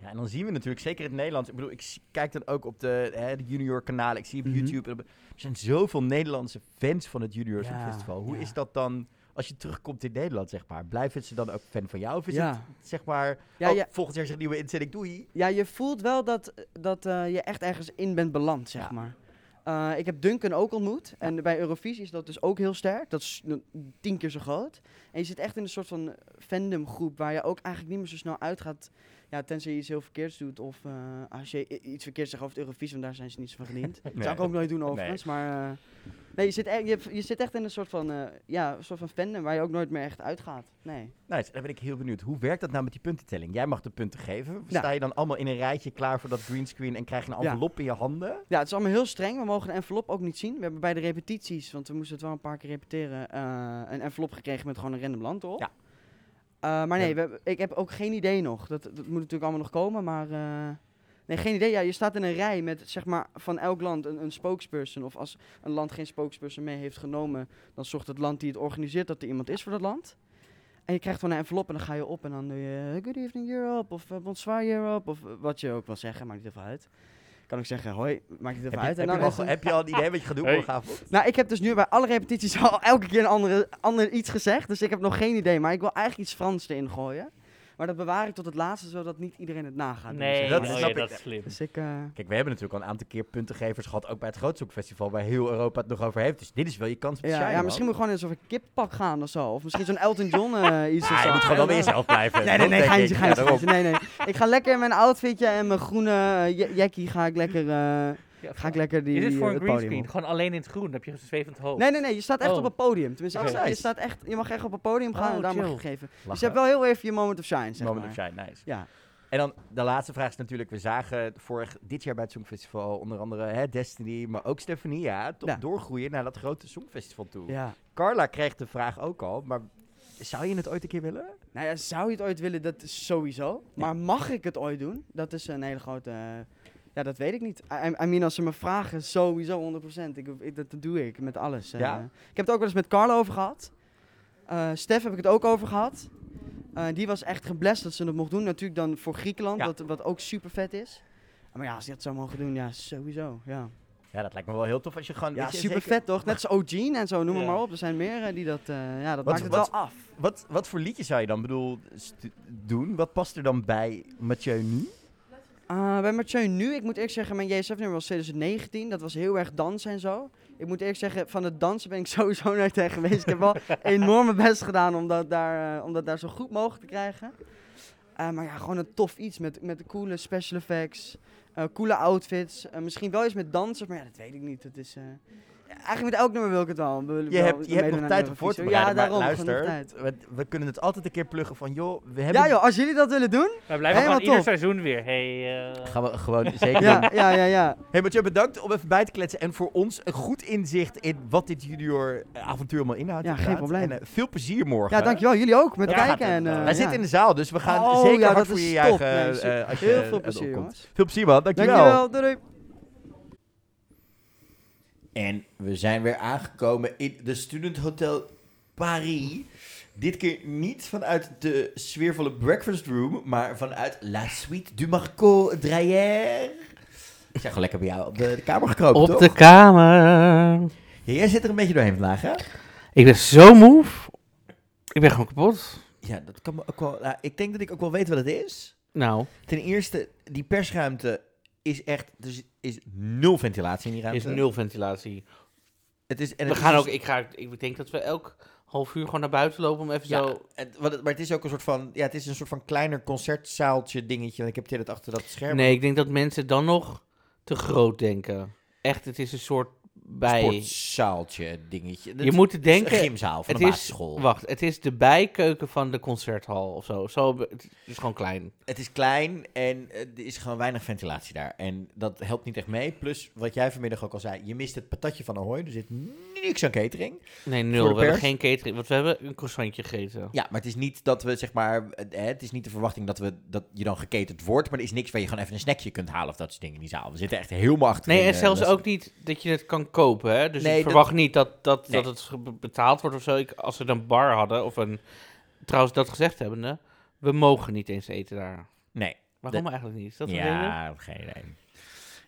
Ja, en dan zien we natuurlijk, zeker in het Nederlands. Ik bedoel, ik kijk dan ook op de, hè, de junior kanalen. Ik zie op Mhm. YouTube. Er zijn zoveel Nederlandse fans van het Junior Ja, Festival. Hoe is dat dan als je terugkomt in Nederland, zeg maar, blijven ze dan ook fan van jou? Of is Ja. het, zeg maar, Ja, oh, ja. volgend jaar is een nieuwe inzending, doei. Ja, je voelt wel dat, dat eh, je echt ergens in bent beland, zeg maar. Eh, ik heb Duncan ook ontmoet. En bij Eurovisie is dat dus ook heel sterk. Dat is tien keer zo groot. En je zit echt in een soort van fandomgroep waar je ook eigenlijk niet meer zo snel uitgaat. Ja, tenzij je iets heel verkeerds doet. Of eh, als je iets verkeerds zegt over het Eurovisie, want daar zijn ze niet zo van gediend. Dat zou ik ook nooit doen overigens. Maar eh, nee, je zit, e- je, je zit echt in een soort van, eh, ja, soort van fandom waar je ook nooit meer echt uitgaat. Nee. Nou, dan ben ik heel benieuwd. Hoe werkt dat nou met die puntentelling? Jij mag de punten geven. Ja. Sta je dan allemaal in een rijtje klaar voor dat greenscreen en krijg je een Ja. envelop in je handen? Ja, het is allemaal heel streng. We mogen de envelop ook niet zien. We hebben bij de repetities, want we moesten het wel een paar keer repeteren, een envelop gekregen met gewoon een random land erop. Ja. Eh, maar nee, Ja. we hebben- ik heb ook geen idee nog. Dat, dat moet natuurlijk allemaal nog komen, maar... eh, nee, geen idee. Ja, je staat in een rij met zeg maar van elk land een, een spokesperson. Of als een land geen spokesperson mee heeft genomen, dan zorgt het land die het organiseert dat er iemand is voor dat land. En je krijgt gewoon een envelop en dan ga je op en dan doe je Good evening Europe of Bonsoir Europe of wat je ook wil zeggen, maakt niet even uit. Kan ik zeggen, hoi, maakt niet even Heb uit. heb, en je dan het- heb je al een idee wat je gaat doen Hey. morgenavond? nou, ik heb dus nu bij alle repetities al elke keer een andere, ander iets gezegd. Dus ik heb nog geen idee. Maar ik wil eigenlijk iets Frans erin gooien. Maar dat bewaar ik tot het laatste, zodat niet iedereen het nagaat. Nee, zeg dat maar. oh snap ja, ik. dat is slim. Dus ik... eh, Kijk, we hebben natuurlijk al een aantal keer puntengevers gehad, ook bij het Grootzoekfestival, waar heel Europa het nog over heeft. Dus dit is wel je kans om te ja, ja, man. misschien moet ik gewoon in zo'n kippak gaan of zo. Of misschien zo'n Elton John eh, iets of zo. je moet gewoon wel eh, jezelf blijven. Nee, nee, Dat nee, geintje. Nee, nee. Ik ga lekker in mijn outfitje en mijn groene eh, ja- jackie ga ik lekker, eh, ga ik lekker die, is voor eh, een greenscreen? Gewoon alleen in het groen, dan heb je een zwevend hoofd. Nee, nee, nee. Je staat echt Oh. op het podium. Tenminste, je, staat echt, je mag echt op het podium gaan Oh, en daar mag je geven. Dus je hebt wel heel even je moment of shine, zeg Moment maar. of shine, nice. Ja. En dan de laatste vraag is natuurlijk, we zagen vorig, dit jaar bij het Songfestival onder andere hè, Destiny, maar ook Stefania, toch Ja. doorgroeien naar dat grote Songfestival toe. ja. Carla kreeg de vraag ook al, maar zou je het ooit een keer willen? Nou ja, zou je het ooit willen? Dat is sowieso. Maar mag ik het ooit doen? Dat is een hele grote... ja, dat weet ik niet. I, I mean, als ze me vragen, sowieso 100%. Ik, ik, dat, dat doe ik met alles. eh. Ik heb het ook wel eens met Carlo over gehad. Eh Stef heb ik het ook over gehad. Eh, die was echt geblest dat ze het mocht doen. Natuurlijk dan voor Griekenland, Ja. wat, wat ook super vet is. Maar ja, als die dat zou mogen doen, ja, sowieso. Ja, Ja, dat lijkt me wel heel tof als je gewoon... ja super zeker- vet toch? Net zoals O'Gene en zo, noem Ja. maar op. Er zijn meer die dat... ja, dat Wat- maakt het wat- wel af. Wat, wat voor liedje zou je dan bedoel doen? Wat past er dan bij Mathieu nu? Uh, bij Mathieu nu, ik moet eerlijk zeggen, mijn JSF-nummer was 2019. Dat was heel erg dansen en zo. Ik moet eerlijk zeggen, van het dansen ben ik sowieso nooit tegen geweest. Ik heb wel enorm mijn best gedaan om dat daar, eh, om dat daar zo goed mogelijk te krijgen. Uh, maar ja, gewoon een tof iets met, met coole special effects, coole outfits. Misschien wel eens met dansers, maar ja, dat weet ik niet. Dat is, eigenlijk met elk nummer wil ik het wel. Wil, Je wel hebt, je hebt nog tijd om voor te bereiden, Ja, maar daarom, luister, tijd. we, we kunnen het altijd een keer pluggen van, joh, we hebben... Ja joh, als jullie dat willen doen. We blijven gewoon ieder seizoen weer. Hey, eh, Gaan we gewoon zeker Ja, doen. ja, ja, ja. Hey Mathieu, bedankt om even bij te kletsen en voor ons een goed inzicht in wat dit junior avontuur allemaal inhoudt. Ja, geen probleem. En eh, veel plezier morgen. Ja, dankjewel. Jullie ook met Ja, kijken. En, eh, Wij ja. zitten in de zaal, dus we gaan Oh, zeker ja, hard dat voor is je top. juichen Nee, eh, je Heel veel er plezier, jongens. Veel plezier man, dankjewel. Dankjewel. Doei. En we zijn weer aangekomen in de Student Hotel Paris. Dit keer niet vanuit de sfeervolle breakfast room, maar vanuit La Suite du Marco Dreyer. Ik zeg gewoon lekker bij jou op de, de kamer gekropen, op toch? de kamer. Ja, jij zit er een beetje doorheen vandaag, hè? Ik ben zo moe. Ik ben gewoon kapot. Ja, dat kan me ook wel... nou, ik denk dat ik ook wel weet wat het is. Nou, Ten eerste, die persruimte is echt... Er is- nul ventilatie in die ruimte. is nul ventilatie. Het is, en We het gaan is ook, dus- ik, ga, ik denk dat we elk half uur gewoon naar buiten lopen om even Ja, zo... het, wat het- maar het is ook een soort van... Ja, het is een soort van kleiner concertzaaltje dingetje. Want ik heb het hele tijd achter dat scherm. Nee, ik denk dat mensen dan nog te groot denken. Echt, het is een soort bij... Sportzaaltje dingetje. Dat Je is- moet is denken... Een gymzaal van het is, basisschool. Wacht, het is de bijkeuken van de concerthal of zo. zo het is gewoon klein. Het is klein en eh, er is gewoon weinig ventilatie daar. En dat helpt niet echt mee. Plus, wat jij vanmiddag ook al zei, je mist het patatje van Ahoy. Er zit niks aan catering. Nee, nul. de We hebben geen catering. Want we hebben een croissantje gegeten. Ja, maar het is niet dat we, zeg maar, eh, het is niet de verwachting dat, we, dat je dan gecaterd wordt. Maar er is niks waar je gewoon even een snackje kunt halen of dat soort dingen in die zaal. We zitten echt helemaal achter. Nee, en zelfs ook niet dat je het kan kopen. Hè? Dus Nee, ik dat- verwacht niet dat, dat, Nee. dat het betaald wordt of zo. Ik, als we een bar hadden, of een... Trouwens, dat gezegd hebbende, we mogen niet eens eten daar. Nee. Waarom Dat- eigenlijk niet? Is dat ja, geen idee.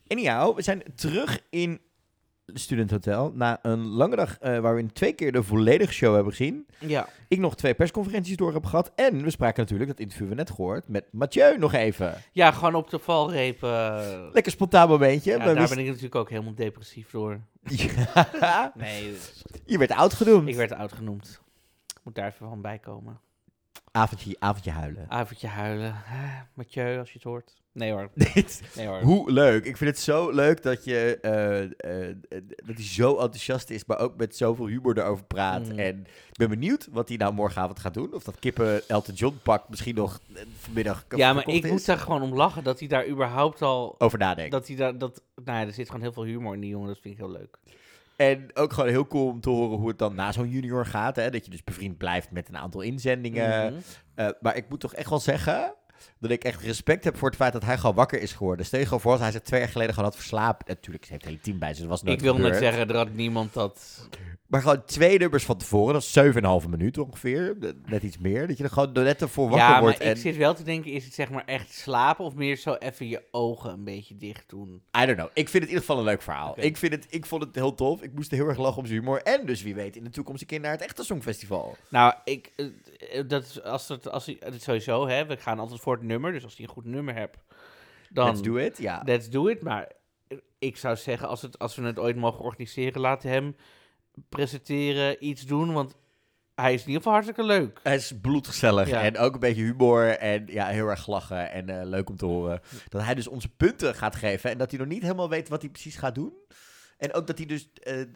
Anyhow, we zijn terug in Student Hotel. Na een lange dag eh, waar we in twee keer de volledige show hebben gezien. Ja. Ik nog twee persconferenties door heb gehad. En we spraken natuurlijk, dat interview we net gehoord, met Mathieu nog even. Ja, gewoon op de valreep. eh, Lekker spontaan momentje. ja, daar ben ik natuurlijk ook helemaal depressief door. Ja. Nee, dus Je werd oud genoemd. ik werd oud genoemd. Moet daar even van bij komen. Avondje, avondje huilen. Avondje huilen. Ah, Mathieu, als je het hoort. Nee hoor. Dit, Nee hoor. hoe leuk. Ik vind het zo leuk dat, je, eh, eh, dat hij zo enthousiast is, maar ook met zoveel humor erover praat. Mm. En ik ben benieuwd wat hij nou morgenavond gaat doen. Of dat kippen Elton John pak misschien nog eh, vanmiddag Ja, maar ik moet daar gewoon om lachen dat hij daar überhaupt al... over nadenken. Dat hij daar... Dat, nou ja, er zit gewoon heel veel humor in die jongen. Dat vind ik heel leuk. En ook gewoon heel cool om te horen hoe het dan na zo'n junior gaat. Hè? Dat je dus bevriend blijft met een aantal inzendingen. Mhm. Maar ik moet toch echt wel zeggen dat ik echt respect heb voor het feit dat hij gewoon wakker is geworden. Stel je gewoon voor als hij zich twee jaar geleden gewoon had verslapen. Natuurlijk, ze heeft het hele team bij zich. Dat was nooit Ik wil net gebeurd. zeggen, er had niemand dat... Maar gewoon twee nummers van tevoren, dat is 7,5 minuten ongeveer. Net iets meer. Dat je er gewoon net ervoor wakker Ja, maar wordt. ik en, zit wel te denken, is het zeg maar echt slapen of meer zo even je ogen een beetje dicht doen? I don't know. Ik vind het in ieder geval een leuk verhaal. Ik, vind het, ik vond het heel tof. Ik moest heel erg lachen om zijn humor. En dus wie weet in de toekomst een keer naar het echte Songfestival. Nou, ik, eh, eh, dat is, als het, als het sowieso, hè, we gaan altijd voor het nummer, dus als hij een goed nummer hebt, dan... Let's do it, ja. Let's do it, maar ik zou zeggen, als, het, als we het ooit mogen organiseren, laten hem presenteren, iets doen, want hij is in ieder geval hartstikke leuk. Hij is bloedgezellig Ja. en ook een beetje humor en ja, heel erg lachen en eh, leuk om te horen. Dat hij dus onze punten gaat geven en dat hij nog niet helemaal weet wat hij precies gaat doen. En ook dat hij dus, eh, eh,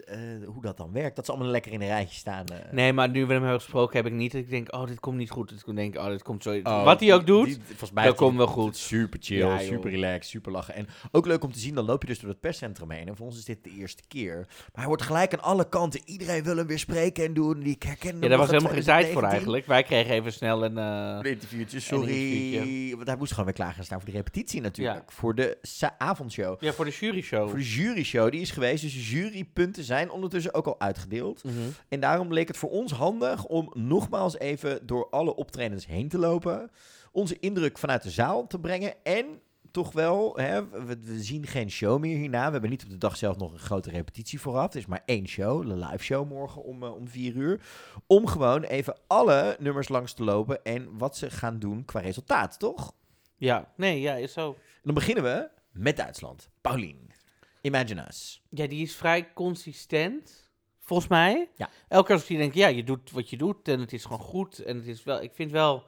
hoe dat dan werkt, dat ze allemaal lekker in een rijtje staan. eh. Nee, maar nu we hem hebben gesproken, heb ik niet dat ik denk, oh, dit komt niet goed. Dat ik denk, oh, dit komt zo... Oh, Wat hij ook doet, die- volgens mij dat komt wel goed. Super chill, Ja, super relaxed, super lachen. En ook leuk om te zien, dan loop je dus door het perscentrum heen. En voor ons is dit de eerste keer. Maar hij wordt gelijk aan alle kanten. Iedereen wil hem weer spreken en doen. Die ik herken hem Ja, daar was helemaal geen tijd voor 2019. eigenlijk. Wij kregen even snel een... Een interviewtje, een sorry. interviewtje. Want hij moest gewoon weer klaar gaan staan voor de repetitie natuurlijk. Voor de avondshow. Ja, voor de juryshow. Voor de juryshow, die is geweest. Dus de jurypunten zijn ondertussen ook al uitgedeeld. Mhm. En daarom leek het voor ons handig om nogmaals even door alle optredens heen te lopen. Onze indruk vanuit de zaal te brengen. En toch wel, hè, we, we zien geen show meer hierna. We hebben niet op de dag zelf nog een grote repetitie vooraf. Het is maar één show, de live show morgen om, eh, om vier uur. Om gewoon even alle nummers langs te lopen en wat ze gaan doen qua resultaat, toch? Ja, nee, ja, is zo. En dan beginnen we met Duitsland. Paulien, Imagine Us. Ja, die is vrij consistent, volgens mij. Ja. Elke keer als je denkt, ja, je doet wat je doet en het is gewoon goed. En het is wel, ik vind wel,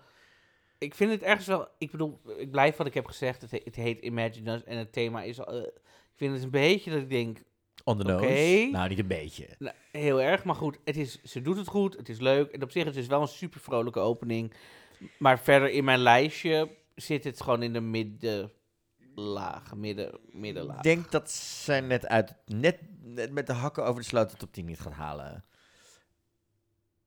ik vind het ergens wel, ik bedoel, ik blijf wat ik heb gezegd. Het, he- het heet Imagine Us en het thema is, eh, ik vind het een beetje dat ik denk, On the nose. Oké. Nou, niet een beetje. nou, heel erg, maar goed, het is, ze doet het goed, het is leuk. En op zich het is wel een super vrolijke opening. Maar verder in mijn lijstje zit het gewoon in de middenlaag, midden, middenlaag. Ik denk dat zij net, uit, net, net met de hakken over de sloot de top 10 niet gaat halen.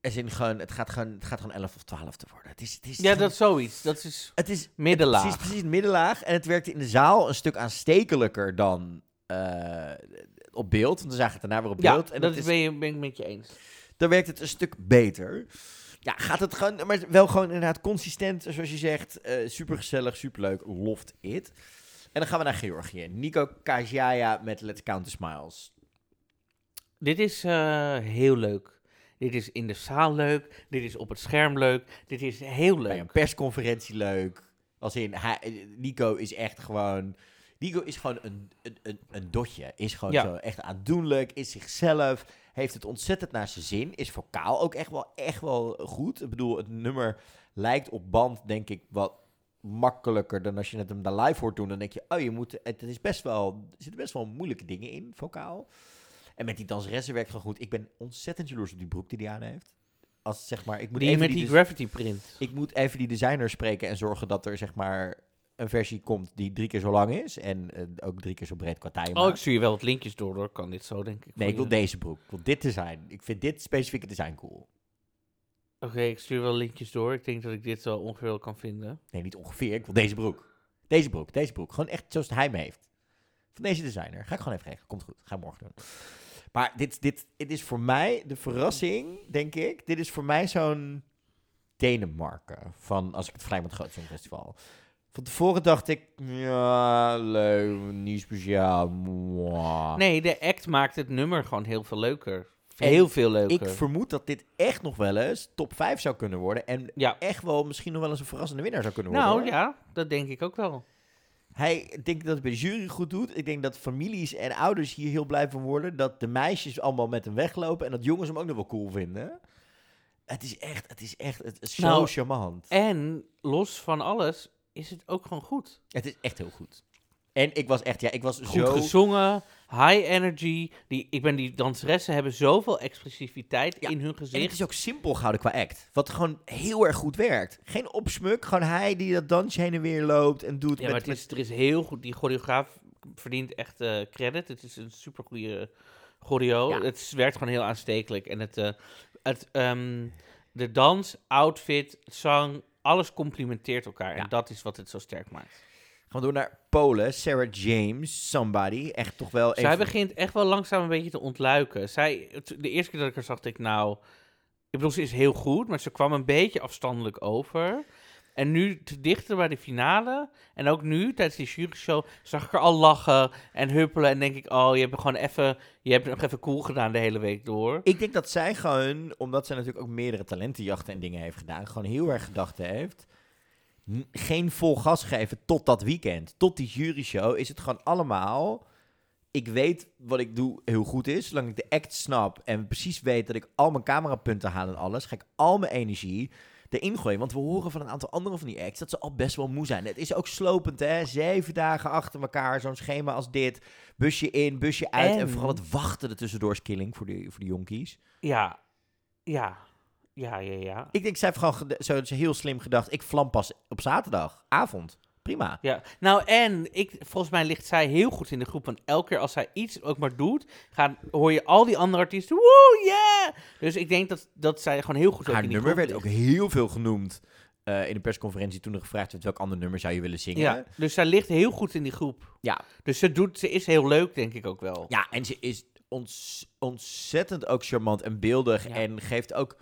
Er zin gewoon, het, gaat gewoon, het gaat gewoon 11 of 12 te worden. Het is, het is Ja, dat is zoiets. Dat is het is middenlaag. Precies, precies middenlaag. En het werkte in de zaal een stuk aanstekelijker dan eh, op beeld. Want we zagen het daarna weer op Ja, beeld. En dat is, ben, je, ben ik met je eens. dan werkt het een stuk beter. Ja, gaat het gewoon, maar wel gewoon inderdaad consistent, zoals je zegt. eh super gezellig, super leuk. Loft it. En dan gaan we naar Georgië. Nico Kajaya met Let's Count the Smiles. Dit is eh, heel leuk. Dit is in de zaal leuk. Dit is op het scherm leuk. Dit is heel Bij leuk. een persconferentie leuk. Als in, hij, Nico is echt gewoon... Nico is gewoon een, een, een, een dotje. Is gewoon Ja. zo echt aandoenlijk. Is zichzelf. Heeft het ontzettend naar zijn zin. Is vocaal ook echt wel, echt wel goed. Ik bedoel, het nummer lijkt op band, denk ik, wat makkelijker dan als je het hem daar live hoort doen. Dan denk je, oh, je moet, het is best wel, er zitten best wel moeilijke dingen in, vocaal. En met die danseressen werkt gewoon goed. Ik ben ontzettend jaloers op die broek die hij aan heeft. Als, zeg maar, ik moet Die even met die des- graffiti print. ik moet even die designer spreken en zorgen dat er zeg maar een versie komt die drie keer zo lang is. En eh, ook drie keer zo breed qua. Oh, ik stuur je wel wat linkjes door, hoor. Kan dit zo, denk ik. Nee, ik wil deze broek. Ik wil dit design. Ik vind dit specifieke design cool. Oké, ik stuur wel linkjes door. Ik denk dat ik dit wel ongeveer wel kan vinden. Nee, niet ongeveer. Ik wil deze broek. Deze broek, deze broek. Gewoon echt zoals hij hem heeft. Van deze designer. Ga ik gewoon even regelen. Komt goed. Ga ik morgen doen. Maar dit, dit, dit is voor mij de verrassing, denk ik. Dit is voor mij zo'n Denemarken. Van, als ik het met het Groot Songfestival. Van tevoren dacht ik, ja, leuk, niet speciaal. mwah. Nee, de act maakt het nummer gewoon heel veel leuker. Heel veel leuker. Ik vermoed dat dit echt nog wel eens top 5 zou kunnen worden. En echt wel misschien nog wel eens een verrassende winnaar zou kunnen worden. Nou hoor. ja, dat denk ik ook wel. Hij ik denk dat het bij de jury goed doet. Ik denk dat families en ouders hier heel blij van worden. Dat de meisjes allemaal met hem weglopen. En dat jongens hem ook nog wel cool vinden. Het is echt, het is echt het is zo Nou, charmant. En los van alles is het ook gewoon goed. Het is echt heel goed. En ik was echt, ja, ik was Goed zo... gezongen, high energy. Die, ik ben die danseressen hebben zoveel expressiviteit in hun En gezicht. het is ook simpel gehouden qua act. Wat gewoon heel erg goed werkt. Geen opsmuk, gewoon hij die dat dansje heen en weer loopt en doet. Ja, maar het is, er is heel goed. Die choreograaf verdient echt eh, credit. Het is een super goede choreo. Ja. Het werkt gewoon heel aanstekelijk. En het, eh, het, ehm, de dans, outfit, zang, alles complimenteert elkaar. En dat is wat het zo sterk maakt. We door naar Polen. Sarah James, somebody. Echt toch wel Zij even... begint echt wel langzaam een beetje te ontluiken. Zij, de eerste keer dat ik haar zag, dacht ik nou... Ik bedoel, ze is heel goed, maar ze kwam een beetje afstandelijk over. En nu te dichter bij de finale, en ook nu tijdens die juryshow, zag ik haar al lachen en huppelen. En denk ik, oh, je hebt gewoon even, je hebt nog even cool gedaan de hele week door. Ik denk dat zij gewoon, omdat zij natuurlijk ook meerdere talentenjachten en dingen heeft gedaan, gewoon heel erg gedacht heeft. Geen vol gas geven tot dat weekend. Tot die juryshow is het gewoon allemaal. Ik weet wat ik doe heel goed is. Zolang ik de act snap en precies weet dat ik al mijn camerapunten haal en alles, ga ik al mijn energie erin gooien. Want we horen van een aantal andere van die acts dat ze al best wel moe zijn. Het is ook slopend, hè? Zeven dagen achter elkaar, zo'n schema als dit. Busje in, busje uit. En, En- vooral het wachten er tussendoor is killing voor de, voor de jonkies. Ja, ja, ja, ja, ja. Ik denk, zij heeft gewoon zo heel slim gedacht. Ik vlam pas op zaterdagavond. Prima. Ja, nou en ik, volgens mij ligt zij heel goed in de groep. Want elke keer als zij iets ook maar doet, gaan, hoor je al die andere artiesten, woe, yeah! Dus ik denk dat, dat zij gewoon heel goed ook Haar in die nummer werd ook heel veel genoemd eh, in de persconferentie toen er gevraagd werd welk ander nummer zou je willen zingen. Ja, dus zij ligt heel goed in die groep. Ja. Dus ze, doet, ze is heel leuk, denk ik ook wel. Ja, en ze is ons, ontzettend ook charmant en beeldig. En geeft ook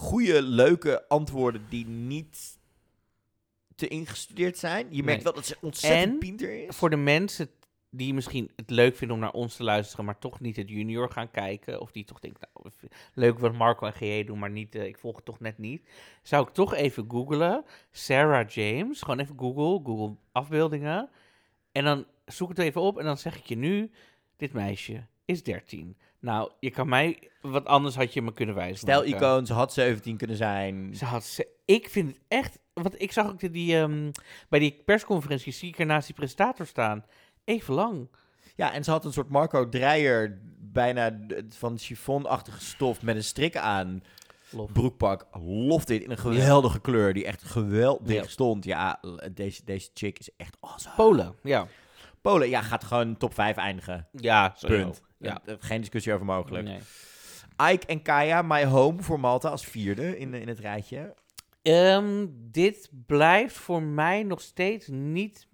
goede, leuke antwoorden die niet te ingestudeerd zijn. Je merkt Nee. wel dat ze ontzettend en pinter is. voor de mensen die misschien het leuk vinden om naar ons te luisteren, maar toch niet het junior gaan kijken, of die toch denken, nou, leuk wat Marco en GE doen, maar niet, eh, ik volg het toch net niet, zou ik toch even googlen, Sarah James, gewoon even Google, Google afbeeldingen, en dan zoek het even op en dan zeg ik je nu, dit meisje is 13. Nou, je kan mij, wat anders had je me kunnen wijzen. Stijl-icoon, ze had 17 kunnen zijn. Ze had ze, ik vind het echt. Want ik zag ook die, die, ehm, bij die persconferentie zie ik er naast die presentator staan. Even lang. Ja, en ze had een soort Marco Dreyer, bijna van chiffonachtige stof met een strik aan. Broekpak, loft dit in een geweldige kleur die echt geweldig Ja. stond. Ja, deze, deze chick is echt awesome. Polen, ja. Polen, ja, gaat gewoon top 5 eindigen. Ja. Punt. Ja. Eh, Geen discussie over mogelijk. Nee. Ike en Kaya, My Home voor Malta als vierde in, in het rijtje. Ehm, dit blijft voor mij nog steeds niet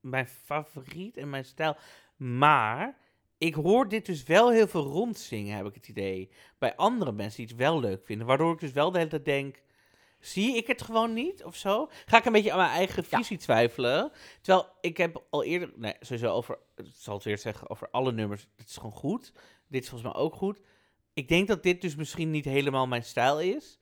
mijn favoriet en mijn stijl. Maar ik hoor dit dus wel heel veel rondzingen, heb ik het idee. Bij andere mensen die het wel leuk vinden. Waardoor ik dus wel de hele tijd denk... Zie ik het gewoon niet of zo? Ga ik een beetje aan mijn eigen visie twijfelen? Terwijl ik heb al eerder... Nee, sowieso over... Ik zal het weer zeggen over alle nummers. Het is gewoon goed. Dit is volgens mij ook goed. Ik denk dat dit dus misschien niet helemaal mijn stijl is.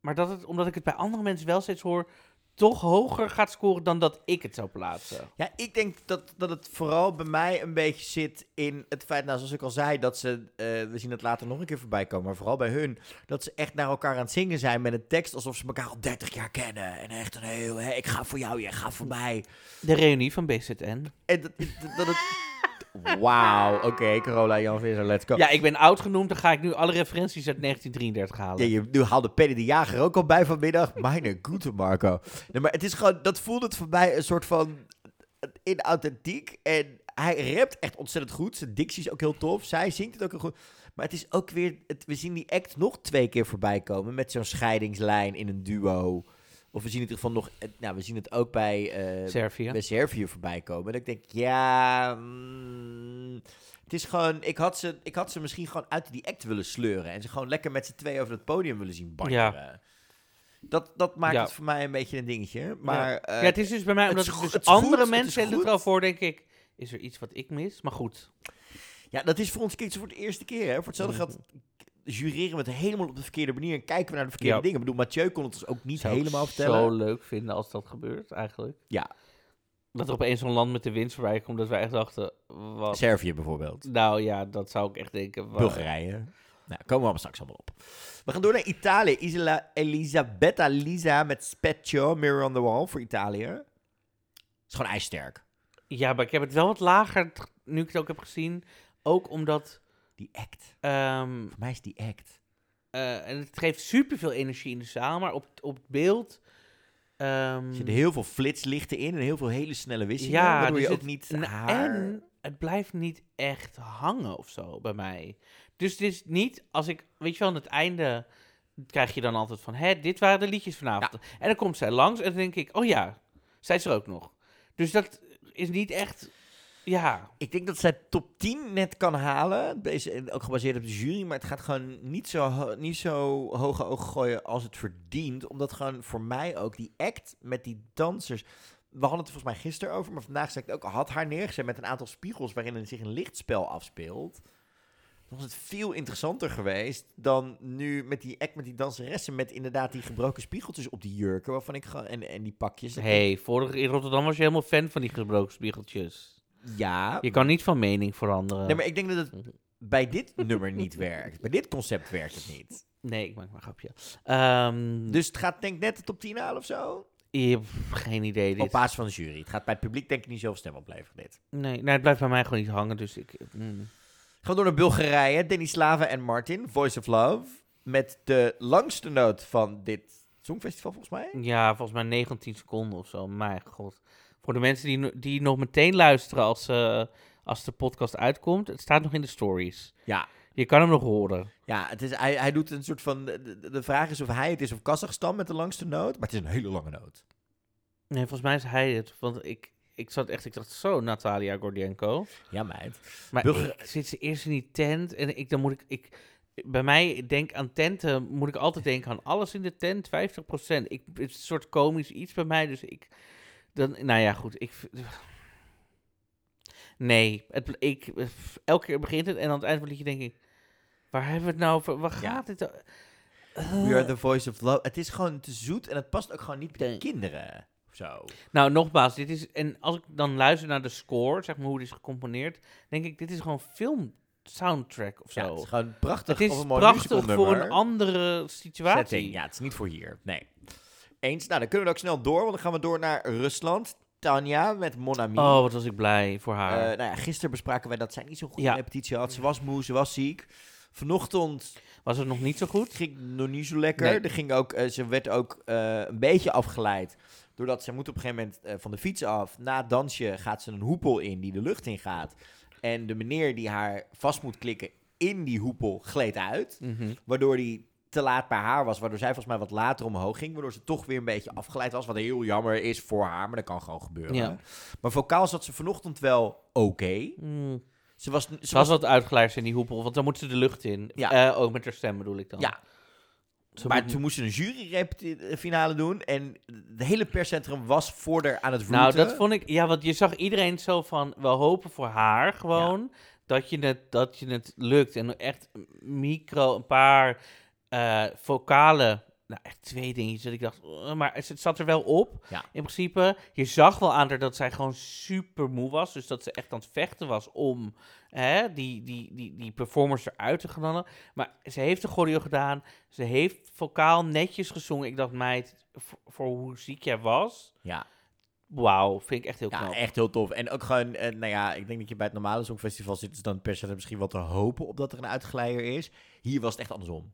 Maar dat het, omdat ik het bij andere mensen wel steeds hoor, toch hoger gaat scoren dan dat ik het zou plaatsen. Ja, ik denk dat, dat het vooral bij mij een beetje zit in het feit, nou, zoals ik al zei, dat ze, eh, we zien het later nog een keer voorbij komen, maar vooral bij hun, dat ze echt naar elkaar aan het zingen zijn met een tekst alsof ze elkaar al 30 jaar kennen. En echt een heel, hè, ik ga voor jou, jij gaat voor mij. De reunie van BZN. En dat, dat, dat het... Wauw, oké, Carola, Jan Visser, let's go. Ja, ik ben oud genoemd, dan ga ik nu alle referenties uit 1933 halen. Ja, je nu haalde Penny de Jager ook al bij vanmiddag. Meine goede Marco. Nee, maar het is gewoon, dat voelt het voor mij een soort van inauthentiek. En hij rapt echt ontzettend goed. Zijn dictie is ook heel tof. Zij zingt het ook heel goed. Maar het is ook weer, het, we zien die act nog twee keer voorbij komen met zo'n scheidingslijn in een duo. Of we zien het in ieder geval nog, eh, nou we zien het ook bij, eh, Servië. bij Servië voorbij komen. En ik denk, ja, mm, het is gewoon, ik had, ze, ik had ze misschien gewoon uit die act willen sleuren. En ze gewoon lekker met z'n twee over het podium willen zien bankeren. Dat, dat maakt Ja. het voor mij een beetje een dingetje. Maar, ja. eh, ja, het is dus bij mij, het omdat dus het is andere goed, het mensen er goed. wel voor, denk ik, is er iets wat ik mis? Maar goed. Ja, dat is voor ons kids voor de eerste keer. Hè? Voor hetzelfde geld jureren we het helemaal op de verkeerde manier en kijken we naar de verkeerde Ja. dingen. Ik bedoel, Mathieu kon het dus ook niet Zou ik helemaal vertellen. zo leuk vinden als dat gebeurt, eigenlijk. Ja. Dat er opeens zo'n land met de winst voorbij komt, dat wij echt dachten, wat... Servië bijvoorbeeld. Nou ja, dat zou ik echt denken. Bulgarije. Nou, komen we allemaal straks allemaal op. We gaan door naar Italië. Isola Elisabetta Lisa met Specchio, Mirror on the Wall voor Italië. is gewoon ijsterk. Ja, maar ik heb het wel wat lager, nu ik het ook heb gezien. Ook omdat... Die act. Ehm, Voor mij is die act. eh, en het geeft superveel energie in de zaal, maar op, op het beeld... ehm, Er zitten heel veel flitslichten in en heel veel hele snelle wisselingen. Ja, waardoor dus je ook het- niet haar... En het blijft niet echt hangen of zo bij mij. Dus het is niet, als ik, weet je wel, aan het einde krijg je dan altijd van, hè, dit waren de liedjes vanavond. En dan komt zij langs en dan denk ik, oh ja, zij is er ook nog. Dus dat is niet echt, ja. Ik denk dat zij top 10 net kan halen. Deze, ook gebaseerd op de jury. Maar het gaat gewoon niet zo, niet zo hoge ogen gooien als het verdient. Omdat gewoon voor mij ook die act met die dansers... We hadden het er volgens mij gisteren over. Maar vandaag zei ik het ook. Had haar neergezet met een aantal spiegels waarin er zich een lichtspel afspeelt. Dan was het veel interessanter geweest dan nu met die act met die danseressen. Met inderdaad die gebroken spiegeltjes op die jurken. Waarvan ik gewoon... En, en die pakjes. Ik- hey, vorig in Rotterdam was je helemaal fan van die gebroken spiegeltjes. Ja. Je kan niet van mening veranderen. Nee, maar ik denk dat het bij dit nummer niet werkt. Bij dit concept werkt het niet. Nee, ik maak maar een grapje. Ehm, Dus het gaat denk ik net de top 10 halen of zo? ja, pff, geen idee. Dit. Op basis van de jury. Het gaat bij het publiek denk ik niet zoveel stem opleveren, dit. Nee, nou, het blijft bij mij gewoon niet hangen, dus ik... mm. Gaan door naar Bulgarije. Denislava en Martin, Voice of Love. Met de langste noot van dit Songfestival volgens mij. Ja, volgens mij 19 seconden of zo. Mijn god. Voor de mensen die, die nog meteen luisteren als, eh, als de podcast uitkomt. Het staat nog in de stories. Ja. Je kan hem nog horen. Ja, het is, hij, hij doet een soort van... De, de- vraag is of hij het is of Kazachstan met de langste noot. Maar het is een hele lange noot. Nee, volgens mij is hij het. Want ik, ik zat echt, ik dacht zo, Natalia Gordienko. Ja, meid. Maar ik zit ze eerst in die tent en ik, dan moet ik, ik... Bij mij, denk aan tenten, moet ik altijd denken aan alles in de tent, 50%. Ik, het is een soort komisch iets bij mij, dus ik... Dan, nou ja, goed, ik... Nee, het, ik, elke keer begint het en aan het eind van het liedje denk ik... Waar hebben we het nou over? Waar gaat dit? We are the voice of love. Het is gewoon te zoet en het past ook gewoon niet bij de kinderen. Of zo. Nou, nogmaals, dit is... En als ik dan luister naar de score, zeg maar hoe die is gecomponeerd... denk ik, dit is gewoon film soundtrack of zo. Ja, het is gewoon prachtig Het of is prachtig voor een andere situatie. Setting. Ja, het is niet voor hier. Nee. Eens. Nou, dan kunnen we ook snel door, want dan gaan we door naar Rusland. Tanja met Mon Ami. Oh, wat was ik blij voor haar. Eh, nou ja, gisteren bespraken wij dat zij niet zo'n goede Ja. repetitie had. Ze was moe, ze was ziek. Vanochtend was het nog niet zo goed. Ging nog niet zo lekker. Nee. Er ging ook, eh, ze werd ook eh, een beetje afgeleid. Doordat ze moet op een gegeven moment van de fiets af. Na het dansje gaat ze een hoepel in die de lucht in gaat. En de meneer die haar vast moet klikken in die hoepel gleed uit. Mhm. Waardoor die te laat bij haar was. Waardoor zij volgens mij wat later omhoog ging. Waardoor ze toch weer een beetje afgeleid was. Wat heel jammer is voor haar. Maar dat kan gewoon gebeuren. Ja. Maar vocaal zat ze vanochtend wel oké. Mm. Ze was, Ze was wat uitgeleid in die hoepel, want dan moet ze de lucht in. Ja. Eh, ook met haar stem bedoel ik dan. Ja. Ze maar moet- toen moesten ze een juryfinale doen. En de hele perscentrum was voor haar aan het routen. Nou, dat vond ik... Ja, want je zag iedereen zo van... We hopen voor haar gewoon dat, je het, dat je het lukt. En echt micro, een paar eh vocale... Nou, echt twee dingetjes dat ik dacht... eh, maar het het zat er wel op, Ja. in principe. Je zag wel aan haar dat zij gewoon super moe was. Dus dat ze echt aan het vechten was om hè, die, die, die, die performers eruit te knallen. Maar ze heeft de choreo gedaan. Ze heeft vocaal netjes gezongen. Ik dacht, meid, voor, voor hoe ziek jij was... Ja. Wauw, vind ik echt heel Ja, knap. echt heel tof. En ook gewoon, eh, nou ja, ik denk dat je bij het normale Songfestival zit, dus dan per se misschien wel te hopen op dat er een uitgeleider is. Hier was het echt andersom.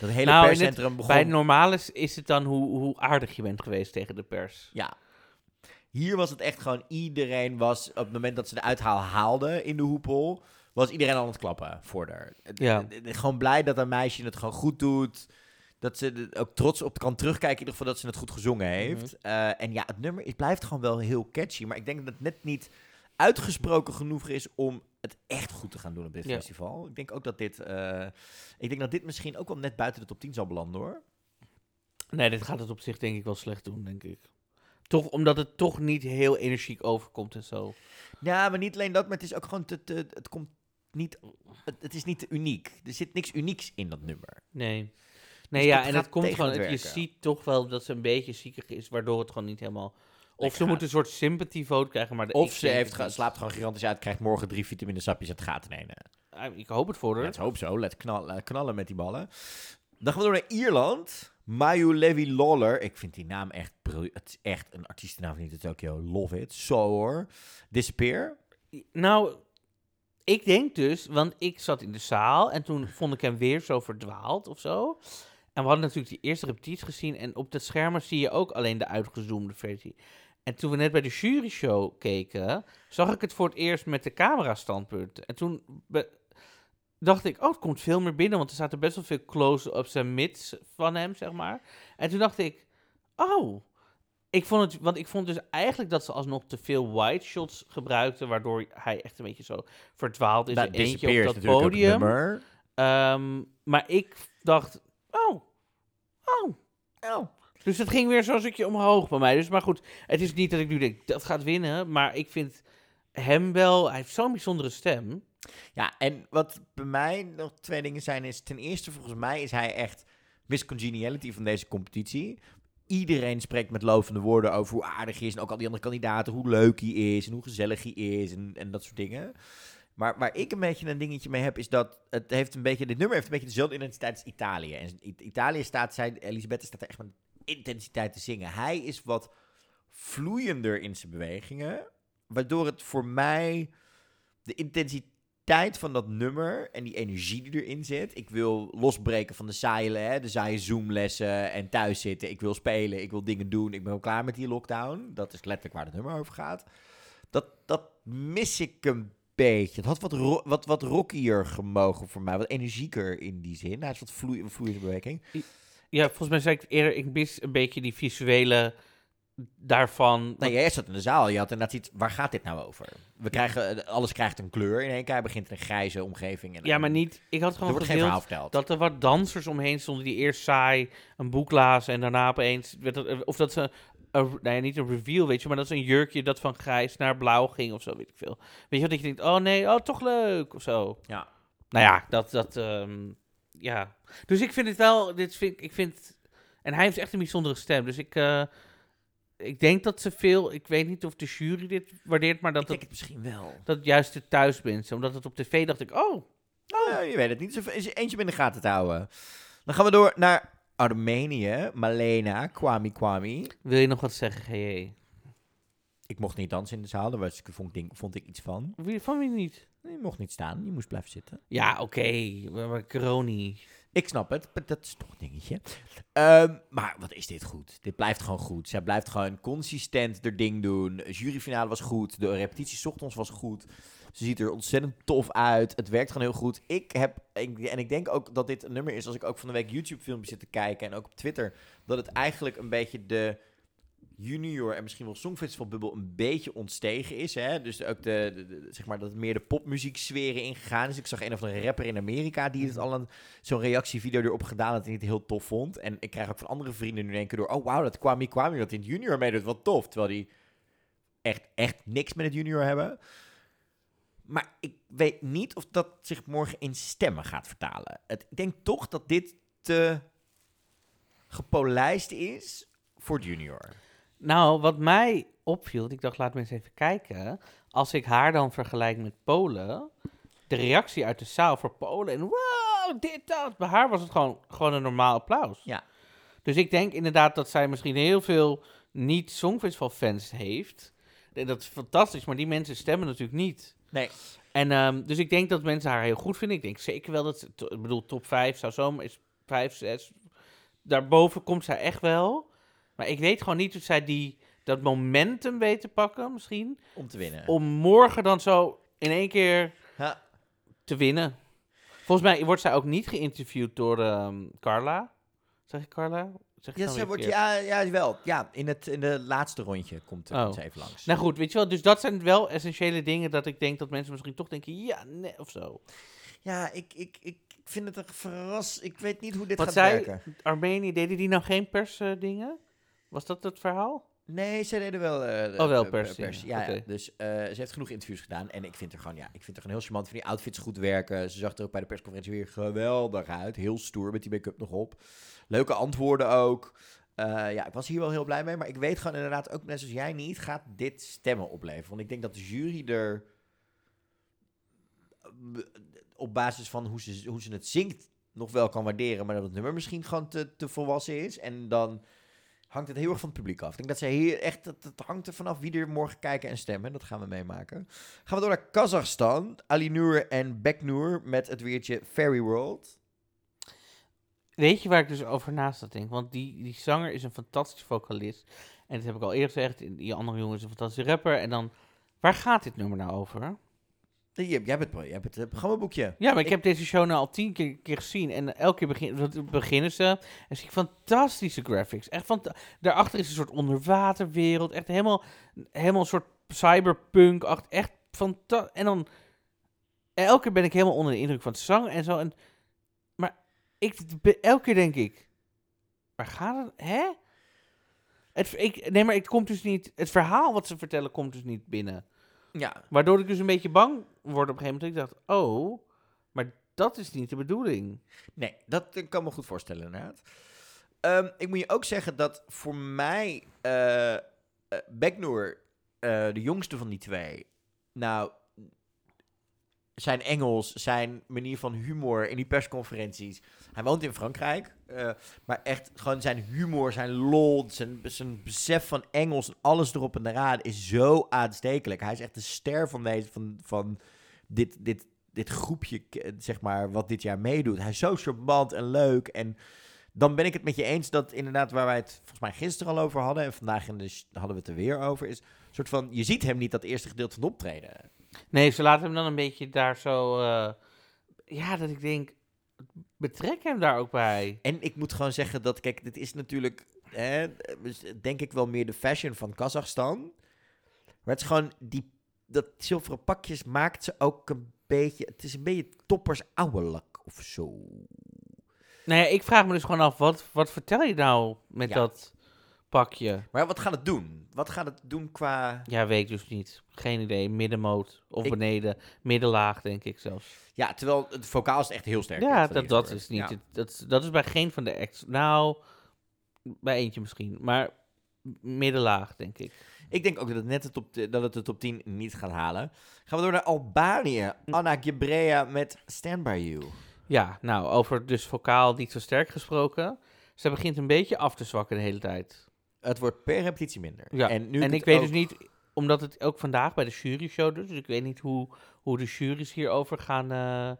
Dat hele Nou, het- begon... Bij het normaal is, het dan hoe, hoe aardig je bent geweest tegen de pers. Ja. Hier was het echt gewoon, iedereen was, op het moment dat ze de uithaal haalde in de hoepel, was iedereen aan het klappen voor haar. Ja. Gewoon blij dat een meisje het gewoon goed doet. Dat ze er ook trots op kan terugkijken, in ieder geval dat ze het goed gezongen heeft. Eh, en ja, het nummer het blijft gewoon wel heel catchy. Maar ik denk dat het net niet uitgesproken genoeg is om het echt goed te gaan doen op dit Ja. festival. Ik denk ook dat dit, eh, ik denk dat dit misschien ook wel net buiten de top 10 zal belanden hoor. Nee, dit gaat het op zich denk ik wel slecht doen, denk ik. Toch omdat het toch niet heel energiek overkomt en zo. Ja, maar niet alleen dat, maar het is ook gewoon te, te- het komt niet, het, het is niet te uniek. Er zit niks unieks in dat nummer. Nee. Nee, Dus ja, dat en het komt gewoon, het het- je ziet toch wel dat ze een beetje ziekig is, waardoor het gewoon niet helemaal... Of ze moet een soort sympathy vote krijgen, maar de- Of ik ze heeft ge- slaapt gewoon gigantisch uit, krijgt morgen drie vitaminesapjes uit het gaat in Ah, Ik hoop het voor haar. Let's hoop zo. Let's knallen, knallen met die ballen. Dan gaan we door naar Ierland. Mayu Levy Lawler. Ik vind die naam echt briljant. Het is echt een artiestennaam van niet Tokyo. Love it. Zo hoor. Disappear. Nou, ik denk dus, want ik zat in de zaal en toen vond ik hem weer zo verdwaald of zo. En we hadden natuurlijk die eerste repetitie gezien en op de schermen zie je ook alleen de uitgezoomde versie. En toen we net bij de jury-show keken, zag ik het voor het eerst met de camera-standpunten. En toen dacht ik, oh, het komt veel meer binnen, want er zaten best wel veel close-ups en mids van hem, zeg maar. En toen dacht ik, oh, ik vond het, want ik vond dus eigenlijk dat ze alsnog te veel wide shots gebruikten, waardoor hij echt een beetje zo verdwaald is in eentje op dat podium. Ehm, maar ik dacht, oh, oh, oh. Dus het ging weer zo'n stukje omhoog bij mij. Dus maar goed, het is niet dat ik nu denk, dat gaat winnen, maar ik vind hem wel, hij heeft zo'n bijzondere stem. Ja, en wat bij mij nog twee dingen zijn is... Ten eerste, volgens mij is hij echt Miss Congeniality van deze competitie. Iedereen spreekt met lovende woorden over hoe aardig hij is. En ook al die andere kandidaten, hoe leuk hij is en hoe gezellig hij is en, en dat soort dingen. Maar waar ik een beetje een dingetje mee heb, is dat het heeft een beetje, dit nummer heeft een beetje dezelfde identiteit als Italië. En Italië staat, zij, Elisabeth staat er echt met intensiteit te zingen. Hij is wat vloeiender in zijn bewegingen, waardoor het voor mij de intensiteit van dat nummer en die energie die erin zit. Ik wil losbreken van de saaie, hè, de saaie Zoom-lessen en thuis zitten. Ik wil spelen, ik wil dingen doen. Ik ben wel klaar met die lockdown. Dat is letterlijk waar het nummer over gaat. Dat, dat mis ik een beetje. Het had wat, wat, wat rockier gemogen voor mij. Wat energieker in die zin. Hij is wat vloeiende beweging. Ja, volgens mij zei ik eerder, ik mis een beetje die visuele daarvan. Nou, jij zat in de zaal. Je had inderdaad iets. Waar gaat dit nou over? We krijgen, eh, alles krijgt een kleur in één keer. Hij begint in een grijze omgeving. En Ja, maar niet. Ik had gewoon er wordt geen verhaal gewild verteld. dat er wat dansers omheen stonden die eerst saai een boek lazen en daarna opeens werd het, of dat ze een, ja, niet een reveal, weet je, maar dat is een jurkje dat van grijs naar blauw ging of zo, weet ik veel. Weet je wat dat je denkt, oh nee, oh toch leuk of zo. Ja. Nou ja, dat dat ehm, ja. Dus ik vind het wel, dit vind ik vind en hij heeft echt een bijzondere stem, dus ik eh, ik denk dat ze veel, ik weet niet of de jury dit waardeert, maar dat Ik denk het, het misschien wel. dat juist de thuis bent, omdat het op tv dacht ik, oh, Ja, je weet het niet. Is er eentje in de gaten te houden. Dan gaan we door naar Armenië. Malena, Kwame Kwame. wil je nog wat zeggen, GJ? Ik mocht niet dansen in de zaal. Daar was, vond, ik, vond ik iets van. Wie, van wie niet? Je mocht niet staan. Je moest blijven zitten. Ja, oké. Maar. Ik snap het. maar Dat is toch een dingetje. Ehm, maar wat is dit goed? Dit blijft gewoon goed. Zij blijft gewoon consistent haar ding doen. De juryfinale was goed. De repetitie 's ochtends was goed. Ze ziet er ontzettend tof uit. Het werkt gewoon heel goed. Ik heb, ik- en ik denk ook dat dit een nummer is, als ik ook van de week YouTube-filmpjes zit te kijken en ook op Twitter, dat het eigenlijk een beetje de junior en misschien wel songfestivalbubbel een beetje ontstegen is. Hè? Dus ook de, de- de- zeg maar dat het meer de popmuzieksferen ingegaan is. Ik zag een of andere rapper in Amerika die het al een, zo'n reactievideo erop gedaan dat hij het heel tof vond. En ik krijg ook van andere vrienden nu denken door, oh wauw, dat Kwame Kwame dat in het junior meedoet, wat tof. Terwijl die echt, echt niks met het junior hebben. Maar ik weet niet of dat zich morgen in stemmen gaat vertalen. Het, ik denk toch dat dit te gepolijst is voor het junior. Nou, wat mij opviel, ik dacht, laat me eens even kijken. Als ik haar dan vergelijk met Polen, de reactie uit de zaal voor Polen en wow, dit, dat. Bij haar was het gewoon, gewoon een normaal applaus. Ja. Dus ik denk inderdaad dat zij misschien heel veel niet-songfestival-fans heeft. En dat is fantastisch, maar die mensen stemmen natuurlijk niet. Nee. En ehm, dus ik denk dat mensen haar heel goed vinden. Ik denk zeker wel dat, ik bedoel, top 5 zou zomaar is 5, 6. Daarboven komt zij echt wel. Maar ik weet gewoon niet of zij die, dat momentum weet te pakken, misschien. Om te winnen. Om morgen dan zo in één keer Ja. te winnen. Volgens mij wordt zij ook niet geïnterviewd door ehm, Carla. Zeg ik Carla? Zeg Ja, ze wordt, ja, ja, wel. Ja, in het in de laatste rondje komt, Oh. komt even langs. Nou goed, weet je wel. Dus dat zijn wel essentiële dingen dat ik denk dat mensen misschien toch denken, ja, nee, of zo. Ja, ik, ik, ik, vind het een verras. Ik weet niet hoe dit Wat gaat zei werken. Armenië, deden die nou geen persdingen? Was dat het verhaal? Nee, ze deden wel. eh, Oh, wel pers, pers. ja. Dus eh, ze heeft genoeg interviews gedaan. En ik vind er gewoon, ja, ik vind er gewoon heel charmant. Van die outfits goed werken. Ze zag er ook bij de persconferentie weer geweldig uit. Heel stoer met die make-up nog op. Leuke antwoorden ook. Eh, ja, ik was hier wel heel blij mee. Maar ik weet gewoon inderdaad ook, net zoals jij niet, gaat dit stemmen opleveren. Want ik denk dat de jury er op basis van hoe ze, hoe ze het zingt nog wel kan waarderen. Maar dat het nummer misschien gewoon te, te volwassen is. En dan hangt het heel erg van het publiek af. Ik denk dat ze hier echt, het, hangt er vanaf wie er morgen kijken en stemmen. Dat gaan we meemaken. Gaan we door naar Kazachstan. Ali Nur en Beknour met het weertje Fairy World. Weet je waar ik dus over naast zat denk? Want die, die zanger is een fantastische vocalist. En dat heb ik al eerder gezegd. Die andere jongen is een fantastische rapper. En dan, waar gaat dit nummer nou over? Jij, hebt het, jij hebt het programmaboekje. Ja, maar ik, heb deze show nou al tien keer, keer gezien. En elke keer begin, beginnen ze. En zie ik fantastische graphics. Echt van, daarachter is een soort onderwaterwereld. Echt helemaal, helemaal een soort cyberpunk. Echt, echt fantastisch. En dan, elke keer ben ik helemaal onder de indruk van het zang en zo. En, maar ik, elke keer denk ik, waar gaat het? Hè? Het, ik, nee, maar het komt dus niet. Het verhaal wat ze vertellen komt dus niet binnen. Ja. Waardoor ik dus een beetje bang word op een gegeven moment. Ik dacht, oh, maar dat is niet de bedoeling. Nee, dat kan me goed voorstellen inderdaad. Ehm, ik moet je ook zeggen dat voor mij eh, de jongste van die twee, nou, zijn Engels, zijn manier van humor in die persconferenties. Hij woont in Frankrijk, eh, maar echt gewoon zijn humor, zijn lol, zijn, zijn besef van Engels en alles erop en eraan is zo aanstekelijk. Hij is echt de ster van, deze, van, van dit, dit, dit groepje, zeg maar, wat dit jaar meedoet. Hij is zo charmant en leuk en dan ben ik het met je eens dat inderdaad waar wij het volgens mij gisteren al over hadden en vandaag in de, hadden we het er weer over, is een soort van, je ziet hem niet dat eerste gedeelte van optreden. Nee, ze laten hem dan een beetje daar zo... eh, ja, dat ik denk, betrek hem daar ook bij. En ik moet gewoon zeggen dat, kijk, dit is natuurlijk, hè, denk ik wel meer de fashion van Kazachstan. Maar het is gewoon, die, dat zilveren pakjes maakt ze ook een beetje, het is een beetje toppers of zo. Nee, Nou ik vraag me dus gewoon af, wat, wat vertel je nou met Ja. dat pakje? Maar wat gaat het doen? Wat gaat het doen qua... Ja, weet ik dus niet. Geen idee. Middenmoot of Ik- beneden. Middenlaag, denk ik zelfs. Ja, terwijl het vocaal is echt heel sterk. Ja, dat, dat is niet. het- Dat, dat is bij geen van de acts. Nou, bij eentje misschien. Maar middenlaag, denk ik. Ik denk ook dat het net de top, dat het de top 10 niet gaat halen. Gaan we door naar Albanië. Anna Gebrea met Stand By You. Ja, nou, over dus vocaal niet zo sterk gesproken. Ze begint een beetje af te zwakken de hele tijd. Het wordt per repetitie minder. Ja, En, en, nu ik het weet ook- dus niet, omdat het ook vandaag bij de jury show dus, dus ik weet niet hoe, hoe de juries hierover gaan eh,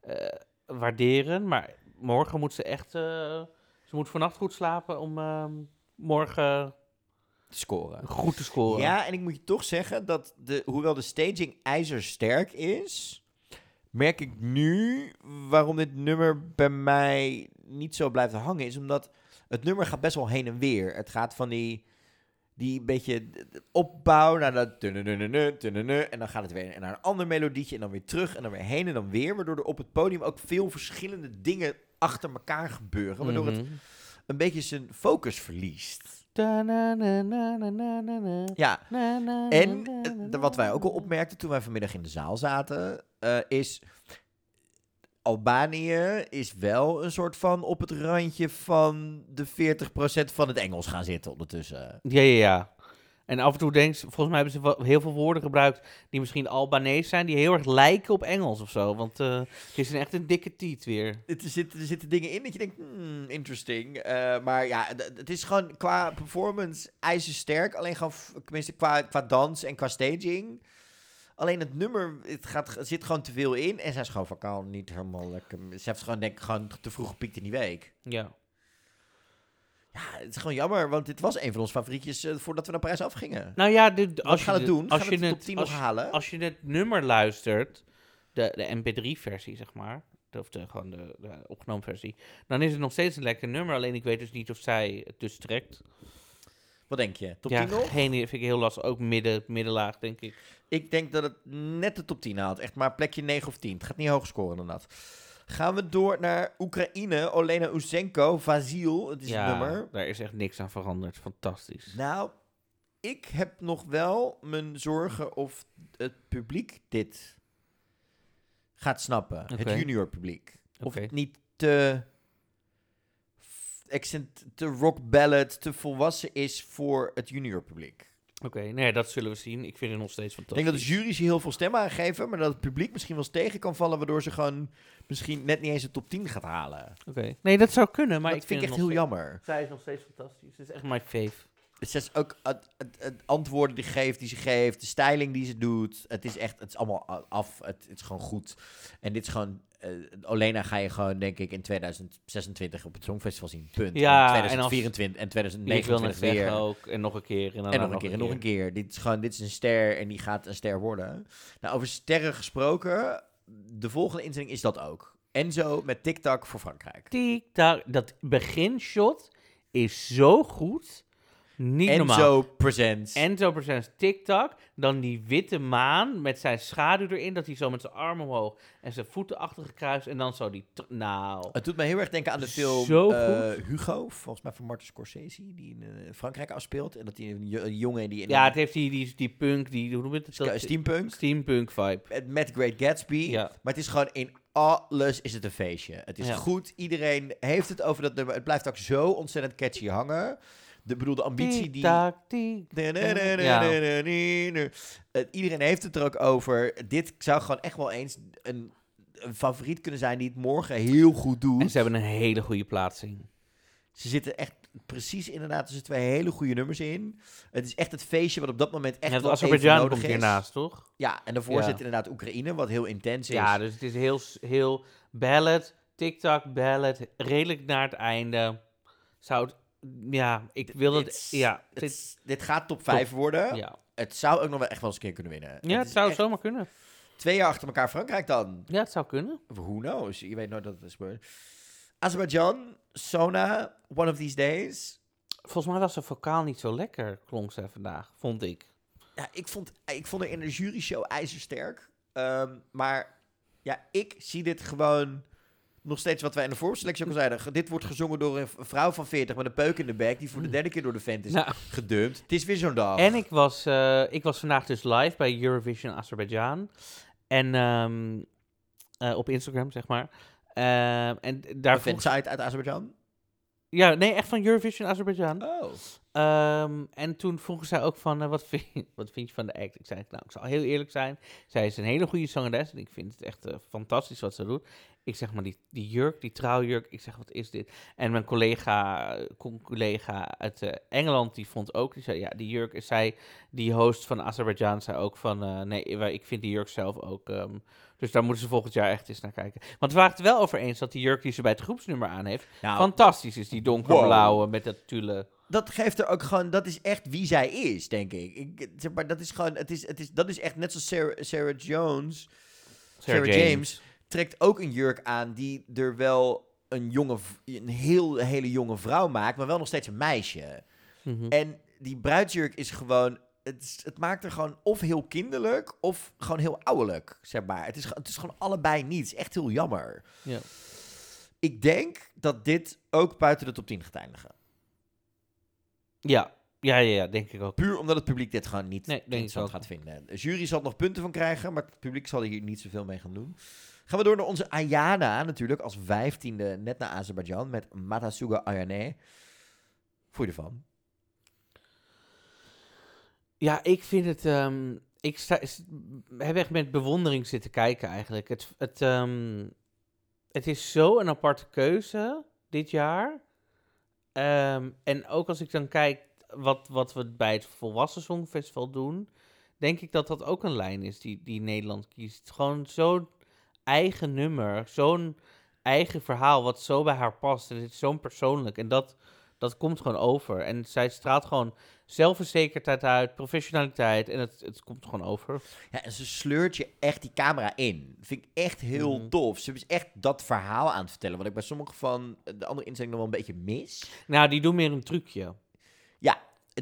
eh, waarderen. Maar morgen moet ze echt, eh, ze moet vannacht goed slapen om ehm, morgen te scoren. goed te scoren. Ja, en ik moet je toch zeggen dat de, hoewel de staging ijzersterk is, merk ik nu waarom dit nummer bij mij niet zo blijft hangen. Is omdat het nummer gaat best wel heen en weer. Het gaat van die, die beetje opbouw naar dat en dan gaat het weer naar een ander melodietje en dan weer terug en dan weer heen en dan weer. Waardoor er op het podium ook veel verschillende dingen achter elkaar gebeuren. Waardoor het Mhm. een beetje zijn focus verliest. Ja, en wat wij ook al opmerkten toen wij vanmiddag in de zaal zaten, is Albanië is wel een soort van op het randje van de 40% van het Engels gaan zitten ondertussen. Ja, ja, ja. En af en toe denk volgens mij hebben ze heel veel woorden gebruikt die misschien Albanees zijn, die heel erg lijken op Engels of zo. Want eh, het is een echt een dikke tiet weer. Het, er, zitten, er zitten dingen in dat je denkt, hmm, interesting. Eh, maar ja, het is gewoon qua performance ijzersterk. Alleen gewoon, tenminste qua, qua dans en qua staging. Alleen het nummer, het gaat, zit gewoon te veel in. En zij is gewoon vocaal niet helemaal lekker. Ze heeft gewoon, denk ik, gewoon te vroeg gepiekt in die week. Ja. Ja, het is gewoon jammer, want dit was een van onze favorietjes eh, voordat we naar Parijs afgingen. Nou ja, Wat als je gaat het doen? Als Gaat je het de het top 10 als, nog halen? Als je het nummer luistert, de, de MP3-versie zeg maar, de- of de, gewoon de, de opgenomen versie, dan is het nog steeds een lekker nummer. Alleen ik weet dus niet of zij het dus trekt. Wat denk je? Top ja, 10 nog? geen vind ik heel lastig. Ook midden, middenlaag, denk ik. Ik denk dat het net de top 10 haalt. Echt maar plekje 9 of 10. Het gaat niet hoger scoren dan dat. Gaan we door naar Oekraïne. Olena Uzenko, Vasil, het is ja, het nummer. daar is echt niks aan veranderd. Fantastisch. Nou, ik heb nog wel mijn zorgen of het publiek dit gaat snappen. Het junior publiek. Of het niet te, accent, te rock ballad, te volwassen is voor het junior publiek. Oké, nee, dat zullen we zien. Ik vind het nog steeds Ik fantastisch. denk dat de jury's hier heel veel stemmen aangeven, maar dat het publiek misschien wel eens tegen kan vallen, waardoor ze gewoon misschien net niet eens de top 10 gaat halen. Oké. Nee, dat zou kunnen, maar dat ik vind ik het echt heel steeds- jammer. Zij is nog steeds fantastisch. Het is echt mijn fave. Het is ook het, het, het antwoorden die geeft, die ze geeft, de styling die ze doet. Het is echt, het is allemaal af. Het, het is gewoon goed. En dit is gewoon, Olena ga je gewoon, denk ik, in 2026 op het Songfestival zien. Punt. Ja, en en als- 2024 en Ik wil net 2029 weer. ook. En nog een keer. En, En nog een keer, en nog een keer. Dit is gewoon, dit is een ster en die gaat een ster worden. Nou, over sterren gesproken, de volgende inzending is dat ook. Enzo met TikTok voor Frankrijk. Tik-tak. Dat beginshot is zo goed. Niet Enzo normaal. presents. Enzo presents TikTok. Dan die witte maan met zijn schaduw erin. Dat hij zo met zijn armen omhoog en zijn voeten achter gekruist. En dan zo die... Nou. Het doet me heel erg denken aan de film eh. Hugo, volgens mij van Martin Scorsese, die in eh, Frankrijk afspeelt. En dat die een, jo- een jongen die in Ja, het heeft die, die, die punk, die, hoe noem je het? Steampunk. Steampunk vibe. met- met Great Gatsby. Ja. Maar het is gewoon in alles is het een feestje. Het is Ja. goed. Iedereen heeft het over dat nummer. Het blijft ook zo ontzettend catchy hangen. De bedoelde ambitie die... Tik-tak, tik-tak. Iedereen heeft het er ook over. Dit zou gewoon echt wel eens een, een favoriet kunnen zijn die het morgen heel goed doet. En ze hebben een hele goede plaatsing. Ze zitten echt precies inderdaad tussen twee hele goede nummers in. Het is echt het feestje wat op dat moment echt wel even Azerbeidzjan nodig komt is. hiernaast, toch? Ja, en daarvoor Ja. zit inderdaad Oekraïne, wat heel intens is. Ja, dus het is heel, heel ballad, TikTok, ballad, redelijk naar het einde. Zou het, ja, ik wil het, ja. dit- dit gaat top 5 worden. Ja, Het zou ook nog wel echt wel eens een keer kunnen winnen. ja het zou echt zomaar kunnen. Twee jaar achter elkaar Frankrijk dan. Ja, het zou kunnen. Who knows? Je weet nooit dat het is gebeurd. Azerbeidzjan, Sona, One of These Days. Volgens mij was de vocaal niet zo lekker, klonk ze vandaag, vond ik. Ja, ik vond, ik vond in de jury show ijzersterk. Ehm, maar ja, ik zie dit gewoon nog steeds wat wij in de voorselectie ook al zeiden. Dit wordt gezongen door een vrouw van 40 met een peuk in de bek... die voor de derde keer door de vent is Nou. gedumpt. Het is weer zo'n dag. En ik was, eh, ik was vandaag dus live bij Eurovision Azerbeidzjan. En ehm, eh, op Instagram, zeg maar. Ehm, en daar Een vroeg uit Azerbeidzjan. Ja, nee, echt van Eurovision Azerbeidzjan. Oh. Ehm, en toen vroegen zij ook van, eh, wat, vind, je- wat vind je van de act? Ik zei, nou, ik zal heel eerlijk zijn. Zij is een hele goede zangeres en ik vind het echt fantastisch wat ze doet. Ik zeg maar, die, die jurk, die trouwjurk, ik zeg, wat is dit? En mijn collega, eh, collega uit eh, Engeland, die vond ook, die zei, ja, die jurk is zij, die host van Azerbeidzjan, zei ook van, eh, nee, ik vind die jurk zelf ook... ehm, dus daar moeten ze volgend jaar echt eens naar kijken. Want we waren het wel over eens dat die jurk die ze bij het groepsnummer aan heeft, Nou, fantastisch is. Die donkerblauwe met dat tulle. dat geeft er ook gewoon, dat is echt wie zij is, denk ik. ik zeg maar, dat is gewoon, het is, het is, dat is echt net zoals Sarah, Sarah Jones, Sarah, James. James. Trekt ook een jurk aan die er wel een jonge, een heel hele jonge vrouw maakt, maar wel nog steeds een meisje. Mhm. En die bruidsjurk is gewoon, het, is- het maakt er gewoon of heel kinderlijk of gewoon heel ouderlijk, zeg maar. Het is, het is gewoon allebei niet. Het is echt heel jammer. Ja. Ik denk dat dit ook buiten de top 10 gaat eindigen. Ja. Ja, ja, ja, denk ik ook. Puur omdat het publiek dit gewoon niet Nee, denk ik gaat vinden. De jury zal nog punten van krijgen, maar het publiek zal hier niet zoveel mee gaan doen. Gaan we door naar onze Ayana natuurlijk, als vijftiende, net na Azerbeidzjan, met Matasuga Ayane. Voel je ervan? Ja, ik vind het. ehm, ik sta, heb echt met bewondering zitten kijken eigenlijk. Het, het, ehm, het is zo een aparte keuze dit jaar. Ehm, en ook als ik dan kijk wat, wat we bij het Volwassen Songfestival doen, denk ik dat dat ook een lijn is die, die Nederland kiest. Gewoon zo'n eigen nummer, zo'n eigen verhaal wat zo bij haar past. En het is zo'n persoonlijk. En dat, dat komt gewoon over. En zij straalt gewoon zelfverzekerdheid uit, professionaliteit. En het, het komt gewoon over. Ja, en ze sleurt je echt die camera in. Vind ik echt heel Mhm. tof. Ze is echt dat verhaal aan het vertellen, wat ik bij sommige van de andere inzendingen nog wel een beetje mis. Nou, die doen meer een trucje.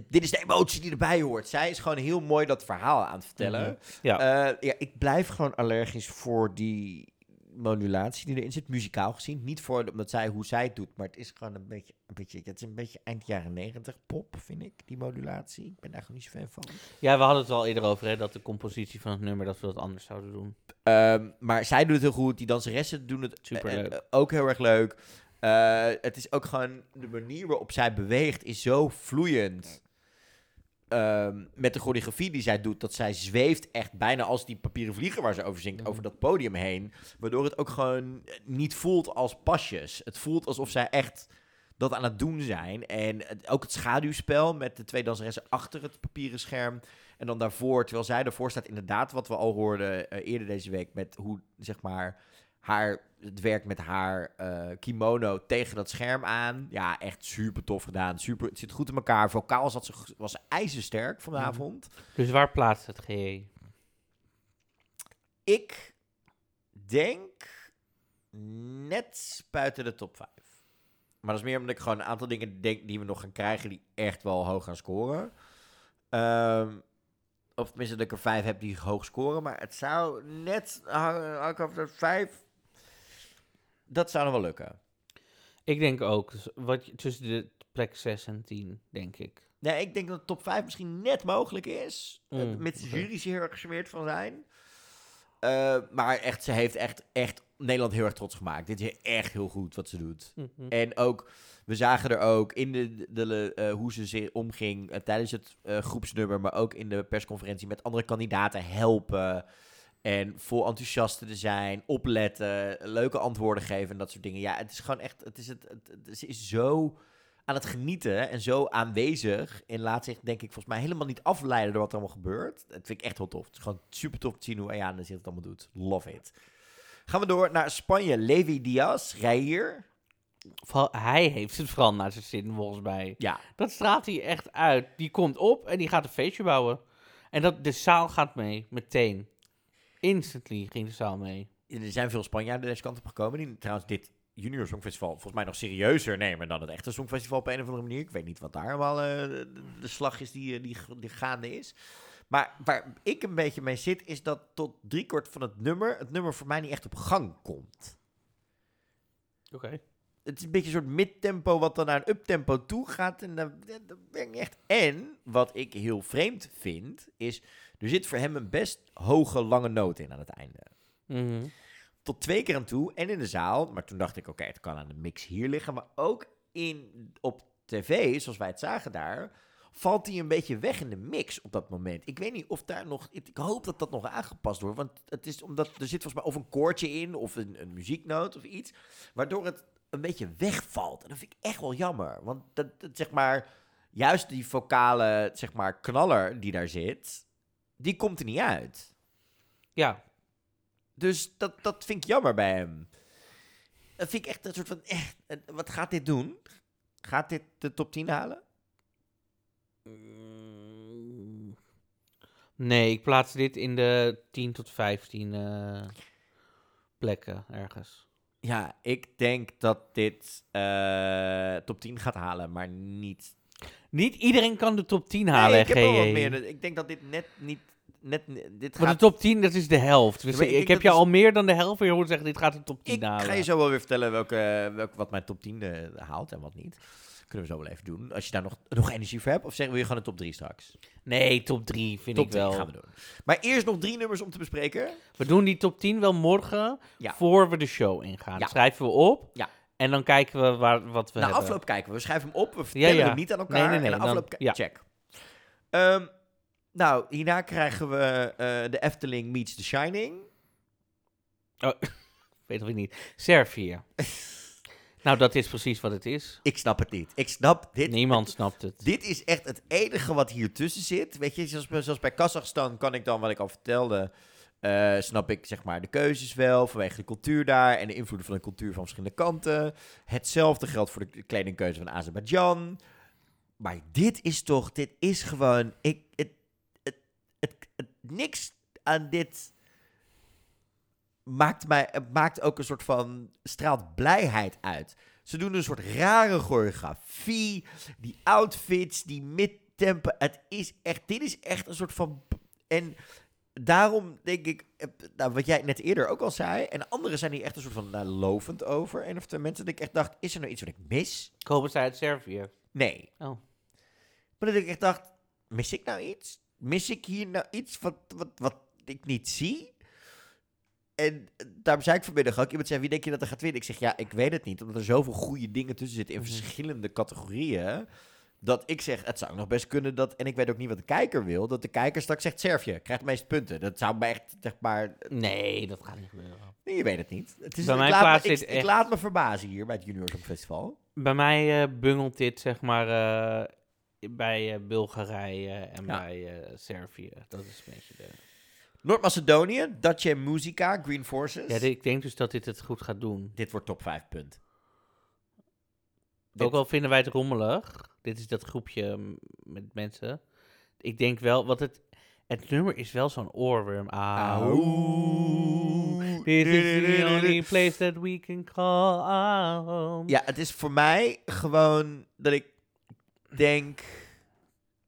Dit is de emotie die erbij hoort. Zij is gewoon heel mooi dat verhaal aan het vertellen. Mhm. Ja. Eh, ja, ik blijf gewoon allergisch voor die modulatie die erin zit, muzikaal gezien. Niet voor omdat zij, hoe zij het doet, maar het is gewoon een beetje, een beetje, het is een beetje eind jaren negentig pop, vind ik, die modulatie. Ik ben daar gewoon niet zo fan van. Ja, we hadden het al eerder over, hè, dat de compositie van het nummer, dat we dat anders zouden doen. Ehm, maar zij doet het heel goed. Die danseressen doen het Superleuk. eh, eh, ook heel erg leuk. Eh, het is ook gewoon de manier waarop zij beweegt is zo vloeiend. Ehm, met de choreografie die zij doet, dat zij zweeft echt bijna als die papieren vliegen waar ze over zingt, over dat podium heen. Waardoor het ook gewoon niet voelt als pasjes. Het voelt alsof zij echt dat aan het doen zijn. En het- ook het schaduwspel met de twee danseressen achter het papieren scherm. En dan daarvoor, terwijl zij ervoor staat, inderdaad wat we al hoorden eh, eerder deze week. Met hoe, zeg maar, haar, het werk met haar eh, kimono tegen dat scherm aan. Ja, echt super tof gedaan. Super, het zit goed in elkaar. Vokaal zat ze, was ze ijzersterk vanavond. Dus waar plaatst het GE? Ik denk net buiten de top 5. Maar dat is meer omdat ik gewoon een aantal dingen denk die we nog gaan krijgen die echt wel hoog gaan scoren. Ehm, of tenminste dat ik er vijf heb die hoog scoren. Maar het zou net, ik over de vijf. Dat zou nog wel lukken. Ik denk ook, dus wat, tussen de plek 6 en 10, denk ik. Nee, ik denk dat de top 5 misschien net mogelijk is. Mm, Uh, met de jury's heel erg gesmeerd van zijn. Uh, maar echt, ze heeft echt, echt Nederland heel erg trots gemaakt. Dit is echt heel goed wat ze doet. Mhm. En ook, we zagen er ook in de, de, eh, hoe ze zich omging eh, tijdens het eh, groepsnummer, maar ook in de persconferentie met andere kandidaten helpen. En vol enthousiast te zijn, opletten, leuke antwoorden geven en dat soort dingen. Ja, het is gewoon echt, het is het, het, is zo aan het genieten en zo aanwezig. En laat zich, denk ik, volgens mij helemaal niet afleiden door wat er allemaal gebeurt. Dat vind ik echt heel tof. Het is gewoon super tof te zien hoe Ayana zich het allemaal doet. Love it. Gaan we door naar Spanje. Levi Diaz, rij hier. Hij heeft het vooral naar zijn zin, volgens mij. Ja. Dat straalt hij echt uit. Die komt op en die gaat een feestje bouwen. En dat, de zaal gaat mee, meteen. Instantly ging de zaal mee. Er zijn veel Spanjaarden deze kant op gekomen. Die trouwens dit Junior Songfestival volgens mij nog serieuzer nemen dan het echte Songfestival op een of andere manier. Ik weet niet wat daar allemaal eh, de, de slag is die, eh, die, die gaande is. Maar waar ik een beetje mee zit, is dat tot driekwart van het nummer, het nummer voor mij niet echt op gang komt. Oké. Het is een beetje een soort midtempo wat dan naar een uptempo toe gaat. En dat, dat dat ben ik echt. En wat ik heel vreemd vind, is er zit voor hem een best hoge lange noot in aan het einde. Mhm. Tot twee keer aan toe en in de zaal. Maar toen dacht ik, oké, het kan aan de mix hier liggen. Maar ook in, op tv, zoals wij het zagen daar, valt hij een beetje weg in de mix op dat moment. Ik weet niet of daar nog... Ik hoop dat dat nog aangepast wordt. Want het is omdat er zit volgens mij of een koortje in of een, een muzieknoot of iets. Waardoor het een beetje wegvalt. En dat vind ik echt wel jammer. Want dat, dat zeg maar... Juist die vocale, zeg maar, knaller die daar zit... Die komt er niet uit. Ja. Dus dat, dat vind ik jammer bij hem. Dat vind ik echt een soort van... Eh, wat gaat dit doen? Gaat dit de top 10 halen? Nee, ik plaats dit in de 10 tot 15 eh, plekken ergens. Ja, ik denk dat dit eh, top 10 gaat halen, maar niet... Niet iedereen kan de top 10 halen, Nee, ik heb wel wat meer. Ik denk dat dit net niet... Net, dit Maar gaat, de top 10, dat is de helft. Dus Ja, maar ik ik heb je is- al meer dan de helft weer horen zeggen, dit gaat de top 10 Ik halen. ga je zo wel weer vertellen welke, welke, wat mijn top 10 eh, haalt en wat niet. Kunnen we zo wel even doen. Als je daar nog, nog energie voor hebt. Of zeggen we je gewoon de top 3 straks? Nee, top 3 vind top ik 3 wel. gaan we doen. Maar eerst nog drie nummers om te bespreken. We doen die top 10 wel morgen, Ja. voor we de show ingaan. Ja. Schrijven we op. Ja. En dan kijken we waar, wat we Na hebben. afloop kijken we. We schrijven hem op. We vertellen ja. hem niet aan elkaar. Nee, nee, nee, En na afloop check. Ehm, nou, hierna krijgen we eh, de Efteling meets The Shining. Oh, weet ik niet. Servië. nou, dat is precies wat het is. Ik snap het niet. Ik snap dit. Niemand snapt het. Dit is echt het enige wat hier tussen zit. Weet je, zoals, bij- zoals bij Kazachstan kan ik dan, wat ik al vertelde, eh, snap ik zeg maar de keuzes wel vanwege de cultuur daar en de invloeden van de cultuur van verschillende kanten. Hetzelfde geldt voor de kledingkeuze van Azerbeidzjan. Maar dit is toch, dit is gewoon, ik, het, het, het, niks aan dit maakt, mij, het maakt ook een soort van, straalt blijheid uit. Ze doen een soort rare choreografie, die outfits, die midtempo. Het is echt, dit is echt een soort van, en daarom denk ik, eh, nou, wat jij net eerder ook al zei, en anderen zijn hier echt een soort van nou, lovend over. En of twee mensen dat ik echt dacht, is er nou iets wat ik mis? Komen zij uit Servië? Nee. Oh. Maar dat ik echt dacht, mis ik nou iets? Mis ik hier nou iets wat, wat, wat ik niet zie? En eh, daarom zei ik vanmiddag ook, iemand zei, wie denk je dat er gaat winnen? Ik zeg, ja, ik weet het niet, omdat er zoveel goede dingen tussen zitten in Mhm. verschillende categorieën. Dat ik zeg, het zou nog best kunnen dat, en ik weet ook niet wat de kijker wil, dat de kijker straks zegt, Servië, krijgt de meeste punten. Dat zou mij echt, zeg maar... Nee, dat gaat niet gebeuren. Nee, je weet het niet. Het is, Bij ik mij laat me- plaatst ik, ik echt- laat me verbazen hier bij het Junior Festival. Bij mij eh, bungelt dit, zeg maar, eh, bij eh, Bulgarije en Ja. bij eh, Servië. Dat is een beetje de... Noord-Macedonië, Dacia Musica, Green Forces. Ja, ik denk dus dat dit het goed gaat doen. Dit wordt top 5 punt. Dit- Ook al vinden wij het rommelig. Dit is dat groepje met mensen. Ik denk wel, wat het... Het nummer is wel zo'n oorworm. Auw. This is the only place that we can call our home. Ja, het is voor mij gewoon dat ik denk,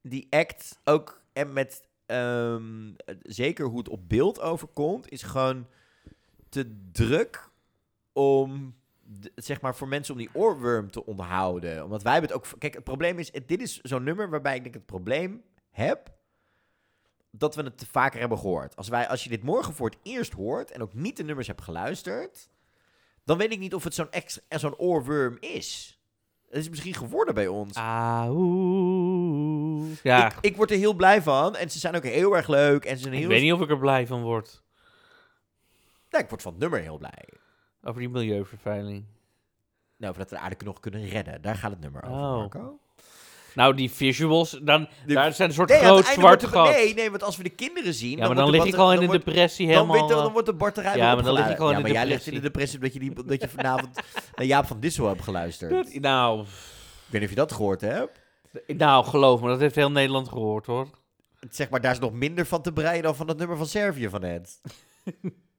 die act ook en met ehm, zeker hoe het op beeld overkomt, is gewoon te druk om, zeg maar, voor mensen om die oorworm te onthouden. Omdat wij hebben het ook, kijk, het probleem is, het- dit is zo'n nummer waarbij ik denk het probleem heb dat we het te vaker hebben gehoord. Als, wij, als je dit morgen voor het eerst hoort en ook niet de nummers hebt geluisterd, dan weet ik niet of het zo'n extra- zo'n oorworm is. Het is misschien geworden bij ons. Ja, Ik, ik word er heel blij van. En ze zijn ook heel erg leuk. En ze zijn ik heel... weet niet of ik er blij van word. Ja, ik word van het nummer heel blij. Over die milieuvervuiling. Nou, dat we de aarde nog kunnen redden. Daar gaat het nummer over, Oh. Marco. Nou, die visuals, dan, De- daar zijn een soort Nee, groot zwart gat. Nee, nee, want als we de kinderen zien... Ja, maar dan de lig ik al in dan de wordt- depressie Dan, helemaal, weet je- eh, dan wordt de batterij Ja, weer maar dan lig ik al in ja, de maar jij ligt in depressie. de depressie omdat je, die, dat je vanavond naar Jaap van Dissel hebt geluisterd. Dat- nou, Ik weet niet of je dat gehoord hebt. nou, geloof me, dat heeft heel Nederland gehoord, hoor. Zeg maar, daar is nog minder van te breien dan van het nummer van Servië van net.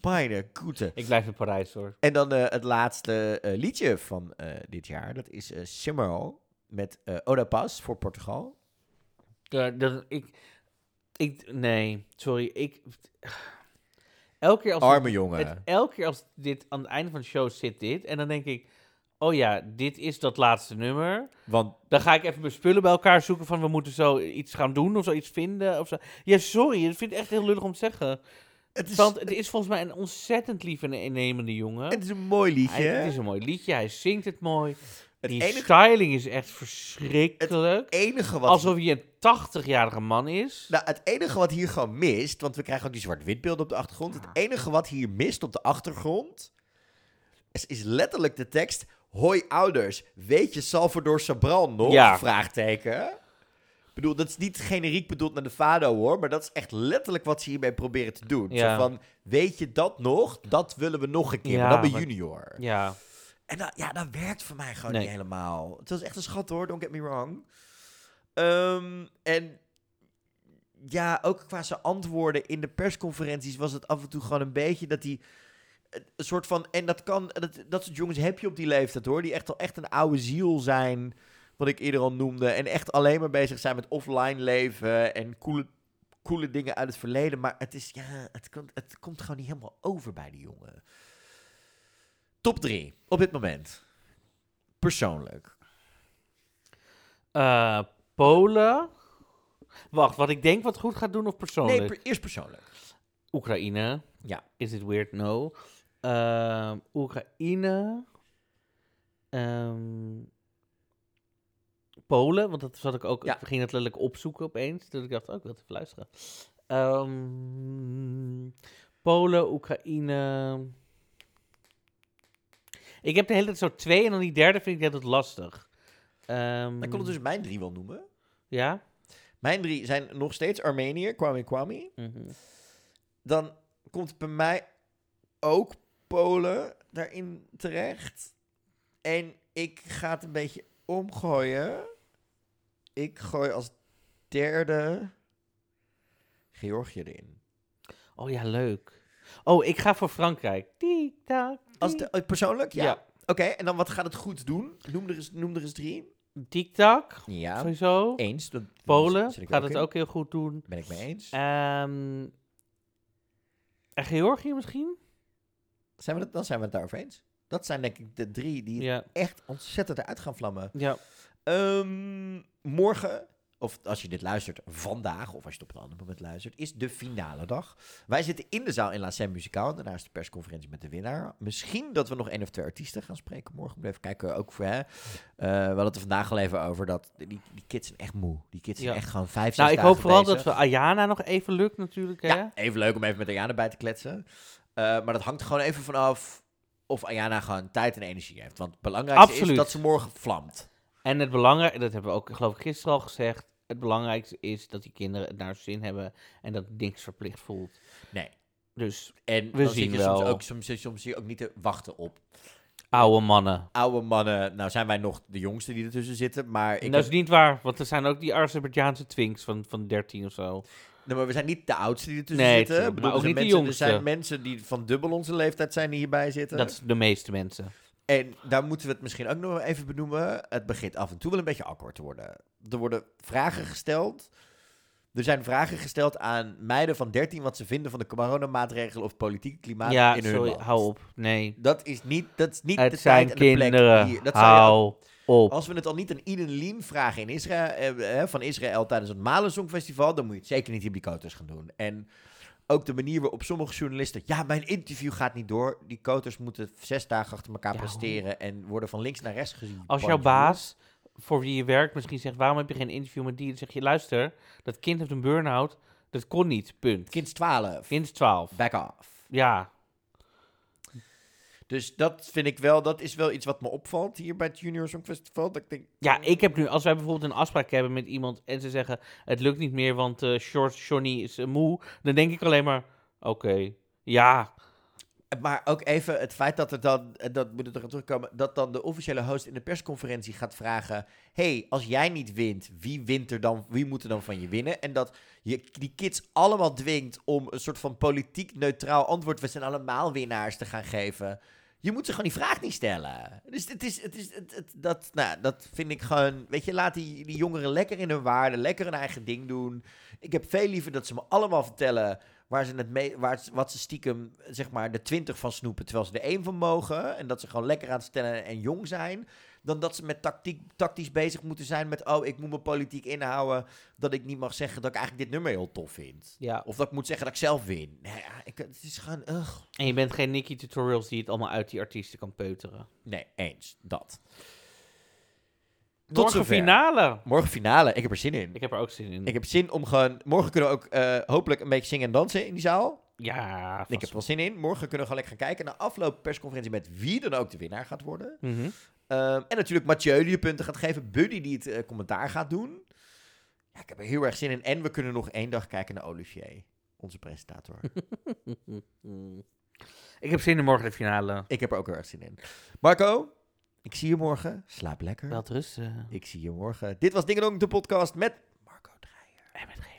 Meine goede. Ik blijf in Parijs, hoor. En dan eh, het laatste eh, liedje van eh, dit jaar. Dat is eh Shimmer met Oda Paz voor Portugal. Ja, dat, ik, ik, nee, sorry, ik... Elke keer als Arme het- jongen. het- elke keer als dit aan het einde van de show zit dit, en dan denk ik, oh ja, dit is dat laatste nummer. Want Dan ga ik even mijn spullen bij elkaar zoeken van we moeten zo iets gaan doen of zo iets vinden of zo. Ja, sorry, ik vind het echt heel lullig om te zeggen. Het is, Want het is volgens mij een ontzettend lieve en innemende jongen. het is een mooi liedje. Hij- het is een mooi liedje, hij zingt het mooi. Het Die enige- styling is echt verschrikkelijk. enige wat... Alsof hij een 80-jarige man is. Nou, het enige wat hier gewoon mist, want we krijgen ook die zwart-wit beelden op de achtergrond. Het enige wat hier mist op de achtergrond is, is letterlijk de tekst: Hoi ouders, weet je Salvador Sobral nog? Ja. Vraagteken. Bedoel, dat is niet generiek bedoeld naar de Fado hoor, maar dat is echt letterlijk wat ze hiermee proberen te doen. Ja. Zo van, weet je dat nog? Dat willen we nog een keer, Ja, maar dan bij junior. Ja. En dat, ja, dat werkt voor mij gewoon Nee. niet helemaal. Het was echt een schat hoor, don't get me wrong. Ehm, en ja, ook qua zijn antwoorden in de persconferenties was het af en toe gewoon een beetje dat hij een soort van en dat kan dat, dat soort jongens heb je op die leeftijd hoor, die echt al echt een oude ziel zijn, wat ik eerder al noemde, en echt alleen maar bezig zijn met offline leven en coole coole dingen uit het verleden, maar het is ja, het komt het komt gewoon niet helemaal over bij die jongen. Top 3 op dit moment. Persoonlijk. Eh, Polen. Wacht, wat ik denk wat goed gaat doen of persoonlijk? Nee, per- eerst persoonlijk. Oekraïne. Ja. Is it weird? No. Ehm, Oekraïne. Ehm, Polen, want dat zat ik ook. Ja. Ik ging het letterlijk opzoeken opeens. Dus ik dacht, oh, ik wil het even luisteren. Ehm, Polen, Oekraïne. Ik heb de hele tijd zo twee en dan die derde vind ik altijd lastig. Ehm, Ik kon het dus mijn drie wel noemen. Ja? Mijn drie zijn nog steeds Armenië, Kwame Kwame. Mhm. Dan komt bij mij ook Polen daarin terecht. En ik ga het een beetje omgooien. Ik gooi als derde Georgië erin. Oh ja, leuk. Oh, ik ga voor Frankrijk. Tik-tak. Als de, eh, persoonlijk? Ja. Ja. Oké, en dan wat gaat het goed doen? Noem er eens, noem er eens drie. Tik-tak. Ja. Sowieso. Eens. Dat, Polen gaat ook het in. ook heel goed doen. Ben ik mee eens. Ehm, En Georgië misschien? Zijn we het, dan zijn we het daarover eens. Dat zijn denk ik de drie die Ja. echt ontzettend eruit gaan vlammen. Ja. Ehm, morgen, of als je dit luistert vandaag, of als je het op een ander moment luistert, is de finale dag. Wij zitten in de zaal in La Scène Muzikaal. Daarna is de persconferentie met de winnaar. Misschien dat we nog één of twee artiesten gaan spreken morgen. Moet even kijken, ook voor hè. Eh, we hadden het er vandaag al even over dat die, die kids zijn echt moe. Die kids zijn Ja. echt gewoon vijf, zes Nou, ik hoop vooral bezig. dat we Ayana nog even lukt natuurlijk. Hè? Ja, even leuk om even met Ayana bij te kletsen. Eh, maar dat hangt er gewoon even vanaf of Ayana gewoon tijd en energie heeft. Want het belangrijkste is dat ze morgen vlamt. En het belangrijkste, dat hebben we ook geloof ik gisteren al gezegd. Het belangrijkste is dat die kinderen het naar hun zin hebben en dat niks verplicht voelt. Nee. Dus En we dan zien zit je wel. soms ook, soms, soms zie je ook niet te wachten op. oude mannen. Oude mannen, nou zijn wij nog de jongste die ertussen zitten, maar ik dat heb- is niet waar, want er zijn ook die Azerbeidzjaanse twinks van, van 13 of zo. Nee, maar we zijn niet de oudste die ertussen Nee, zitten. Ik bedoel, maar ook niet zijn de mensen- Er zijn jongste. mensen die van dubbel onze leeftijd zijn die hierbij zitten. Dat is de meeste mensen. En daar moeten we het misschien ook nog even benoemen. Het begint af en toe wel een beetje akkoord te worden. Er worden vragen gesteld. Er zijn vragen gesteld aan meiden van 13 wat ze vinden van de coronamaatregelen of politieke klimaat Ja, in hun sorry, land. hou op. Nee. Dat is niet, dat is niet Het de zijn tijd en de plek kinderen. hier. Dat Hou op. Als we het al niet aan Eden Lien vragen in Israël, eh, eh, van Israël tijdens het Malen Songfestival, dan moet je het zeker niet in die koters gaan doen. En ook de manier waarop sommige journalisten, ja, mijn interview gaat niet door. Die koters moeten zes dagen achter elkaar presteren en worden van links naar rechts gezien. Als jouw baas voor wie je werkt misschien zegt, waarom heb je geen interview met die? Dan zeg je, luister, dat kind heeft een burn-out. Dat kon niet, punt. Kind is 12. Kind is 12. Back off. Ja. Dus dat vind ik wel, dat is wel iets wat me opvalt hier bij het Junior Songfestival. Dat ik denk, Ja, ik heb nu, als wij bijvoorbeeld een afspraak hebben met iemand en ze zeggen, het lukt niet meer, want eh Short Johnny is eh, moe, dan denk ik alleen maar, oké, ja. Maar ook even het feit dat er dan, dat moet er aan terugkomen, dat dan de officiële host in de persconferentie gaat vragen: hey, als jij niet wint, wie wint er dan, wie moet er dan van je winnen? En dat je die kids allemaal dwingt om een soort van politiek neutraal antwoord, we zijn allemaal winnaars, te gaan geven. Je moet ze gewoon die vraag niet stellen. Dus het is, het is, het- dat, nou, dat vind ik gewoon, weet je, laat die, die jongeren lekker in hun waarde, lekker hun eigen ding doen. Ik heb veel liever dat ze me allemaal vertellen waar ze het mee, waar, wat ze stiekem, zeg maar, de 20 van snoepen, terwijl ze er één van mogen. En dat ze gewoon lekker aan het stellen en jong zijn. Dan dat ze met tactiek, tactisch bezig moeten zijn met, oh, ik moet me politiek inhouden. Dat ik niet mag zeggen dat ik eigenlijk dit nummer heel tof vind. Ja. Of dat ik moet zeggen dat ik zelf win. Nee, ik, het is gewoon, ugh. En je bent geen Nicky Tutorials die het allemaal uit die artiesten kan peuteren. Nee, eens. Dat. Morgen zover. finale. Morgen finale. Ik heb er zin in. Ik heb er ook zin in. Ik heb zin om gewoon... Morgen kunnen we ook eh, hopelijk een beetje zingen en dansen in die zaal. Ja, Ik heb er wel zin in. Morgen kunnen we gewoon lekker gaan kijken. Na afloop persconferentie met wie dan ook de winnaar gaat worden. Mhm. Ehm, en natuurlijk Mathieu die de punten gaat geven. Buddy die het eh, commentaar gaat doen. Ja, ik heb er heel erg zin in. En we kunnen nog één dag kijken naar Olivier. Onze presentator. Ik heb zin in morgen de finale. ik heb er ook heel erg zin in. Marco, ik zie je morgen. Slaap lekker. Wel rusten. Ik zie je morgen. Dit was Ding Dong, de podcast met En met geen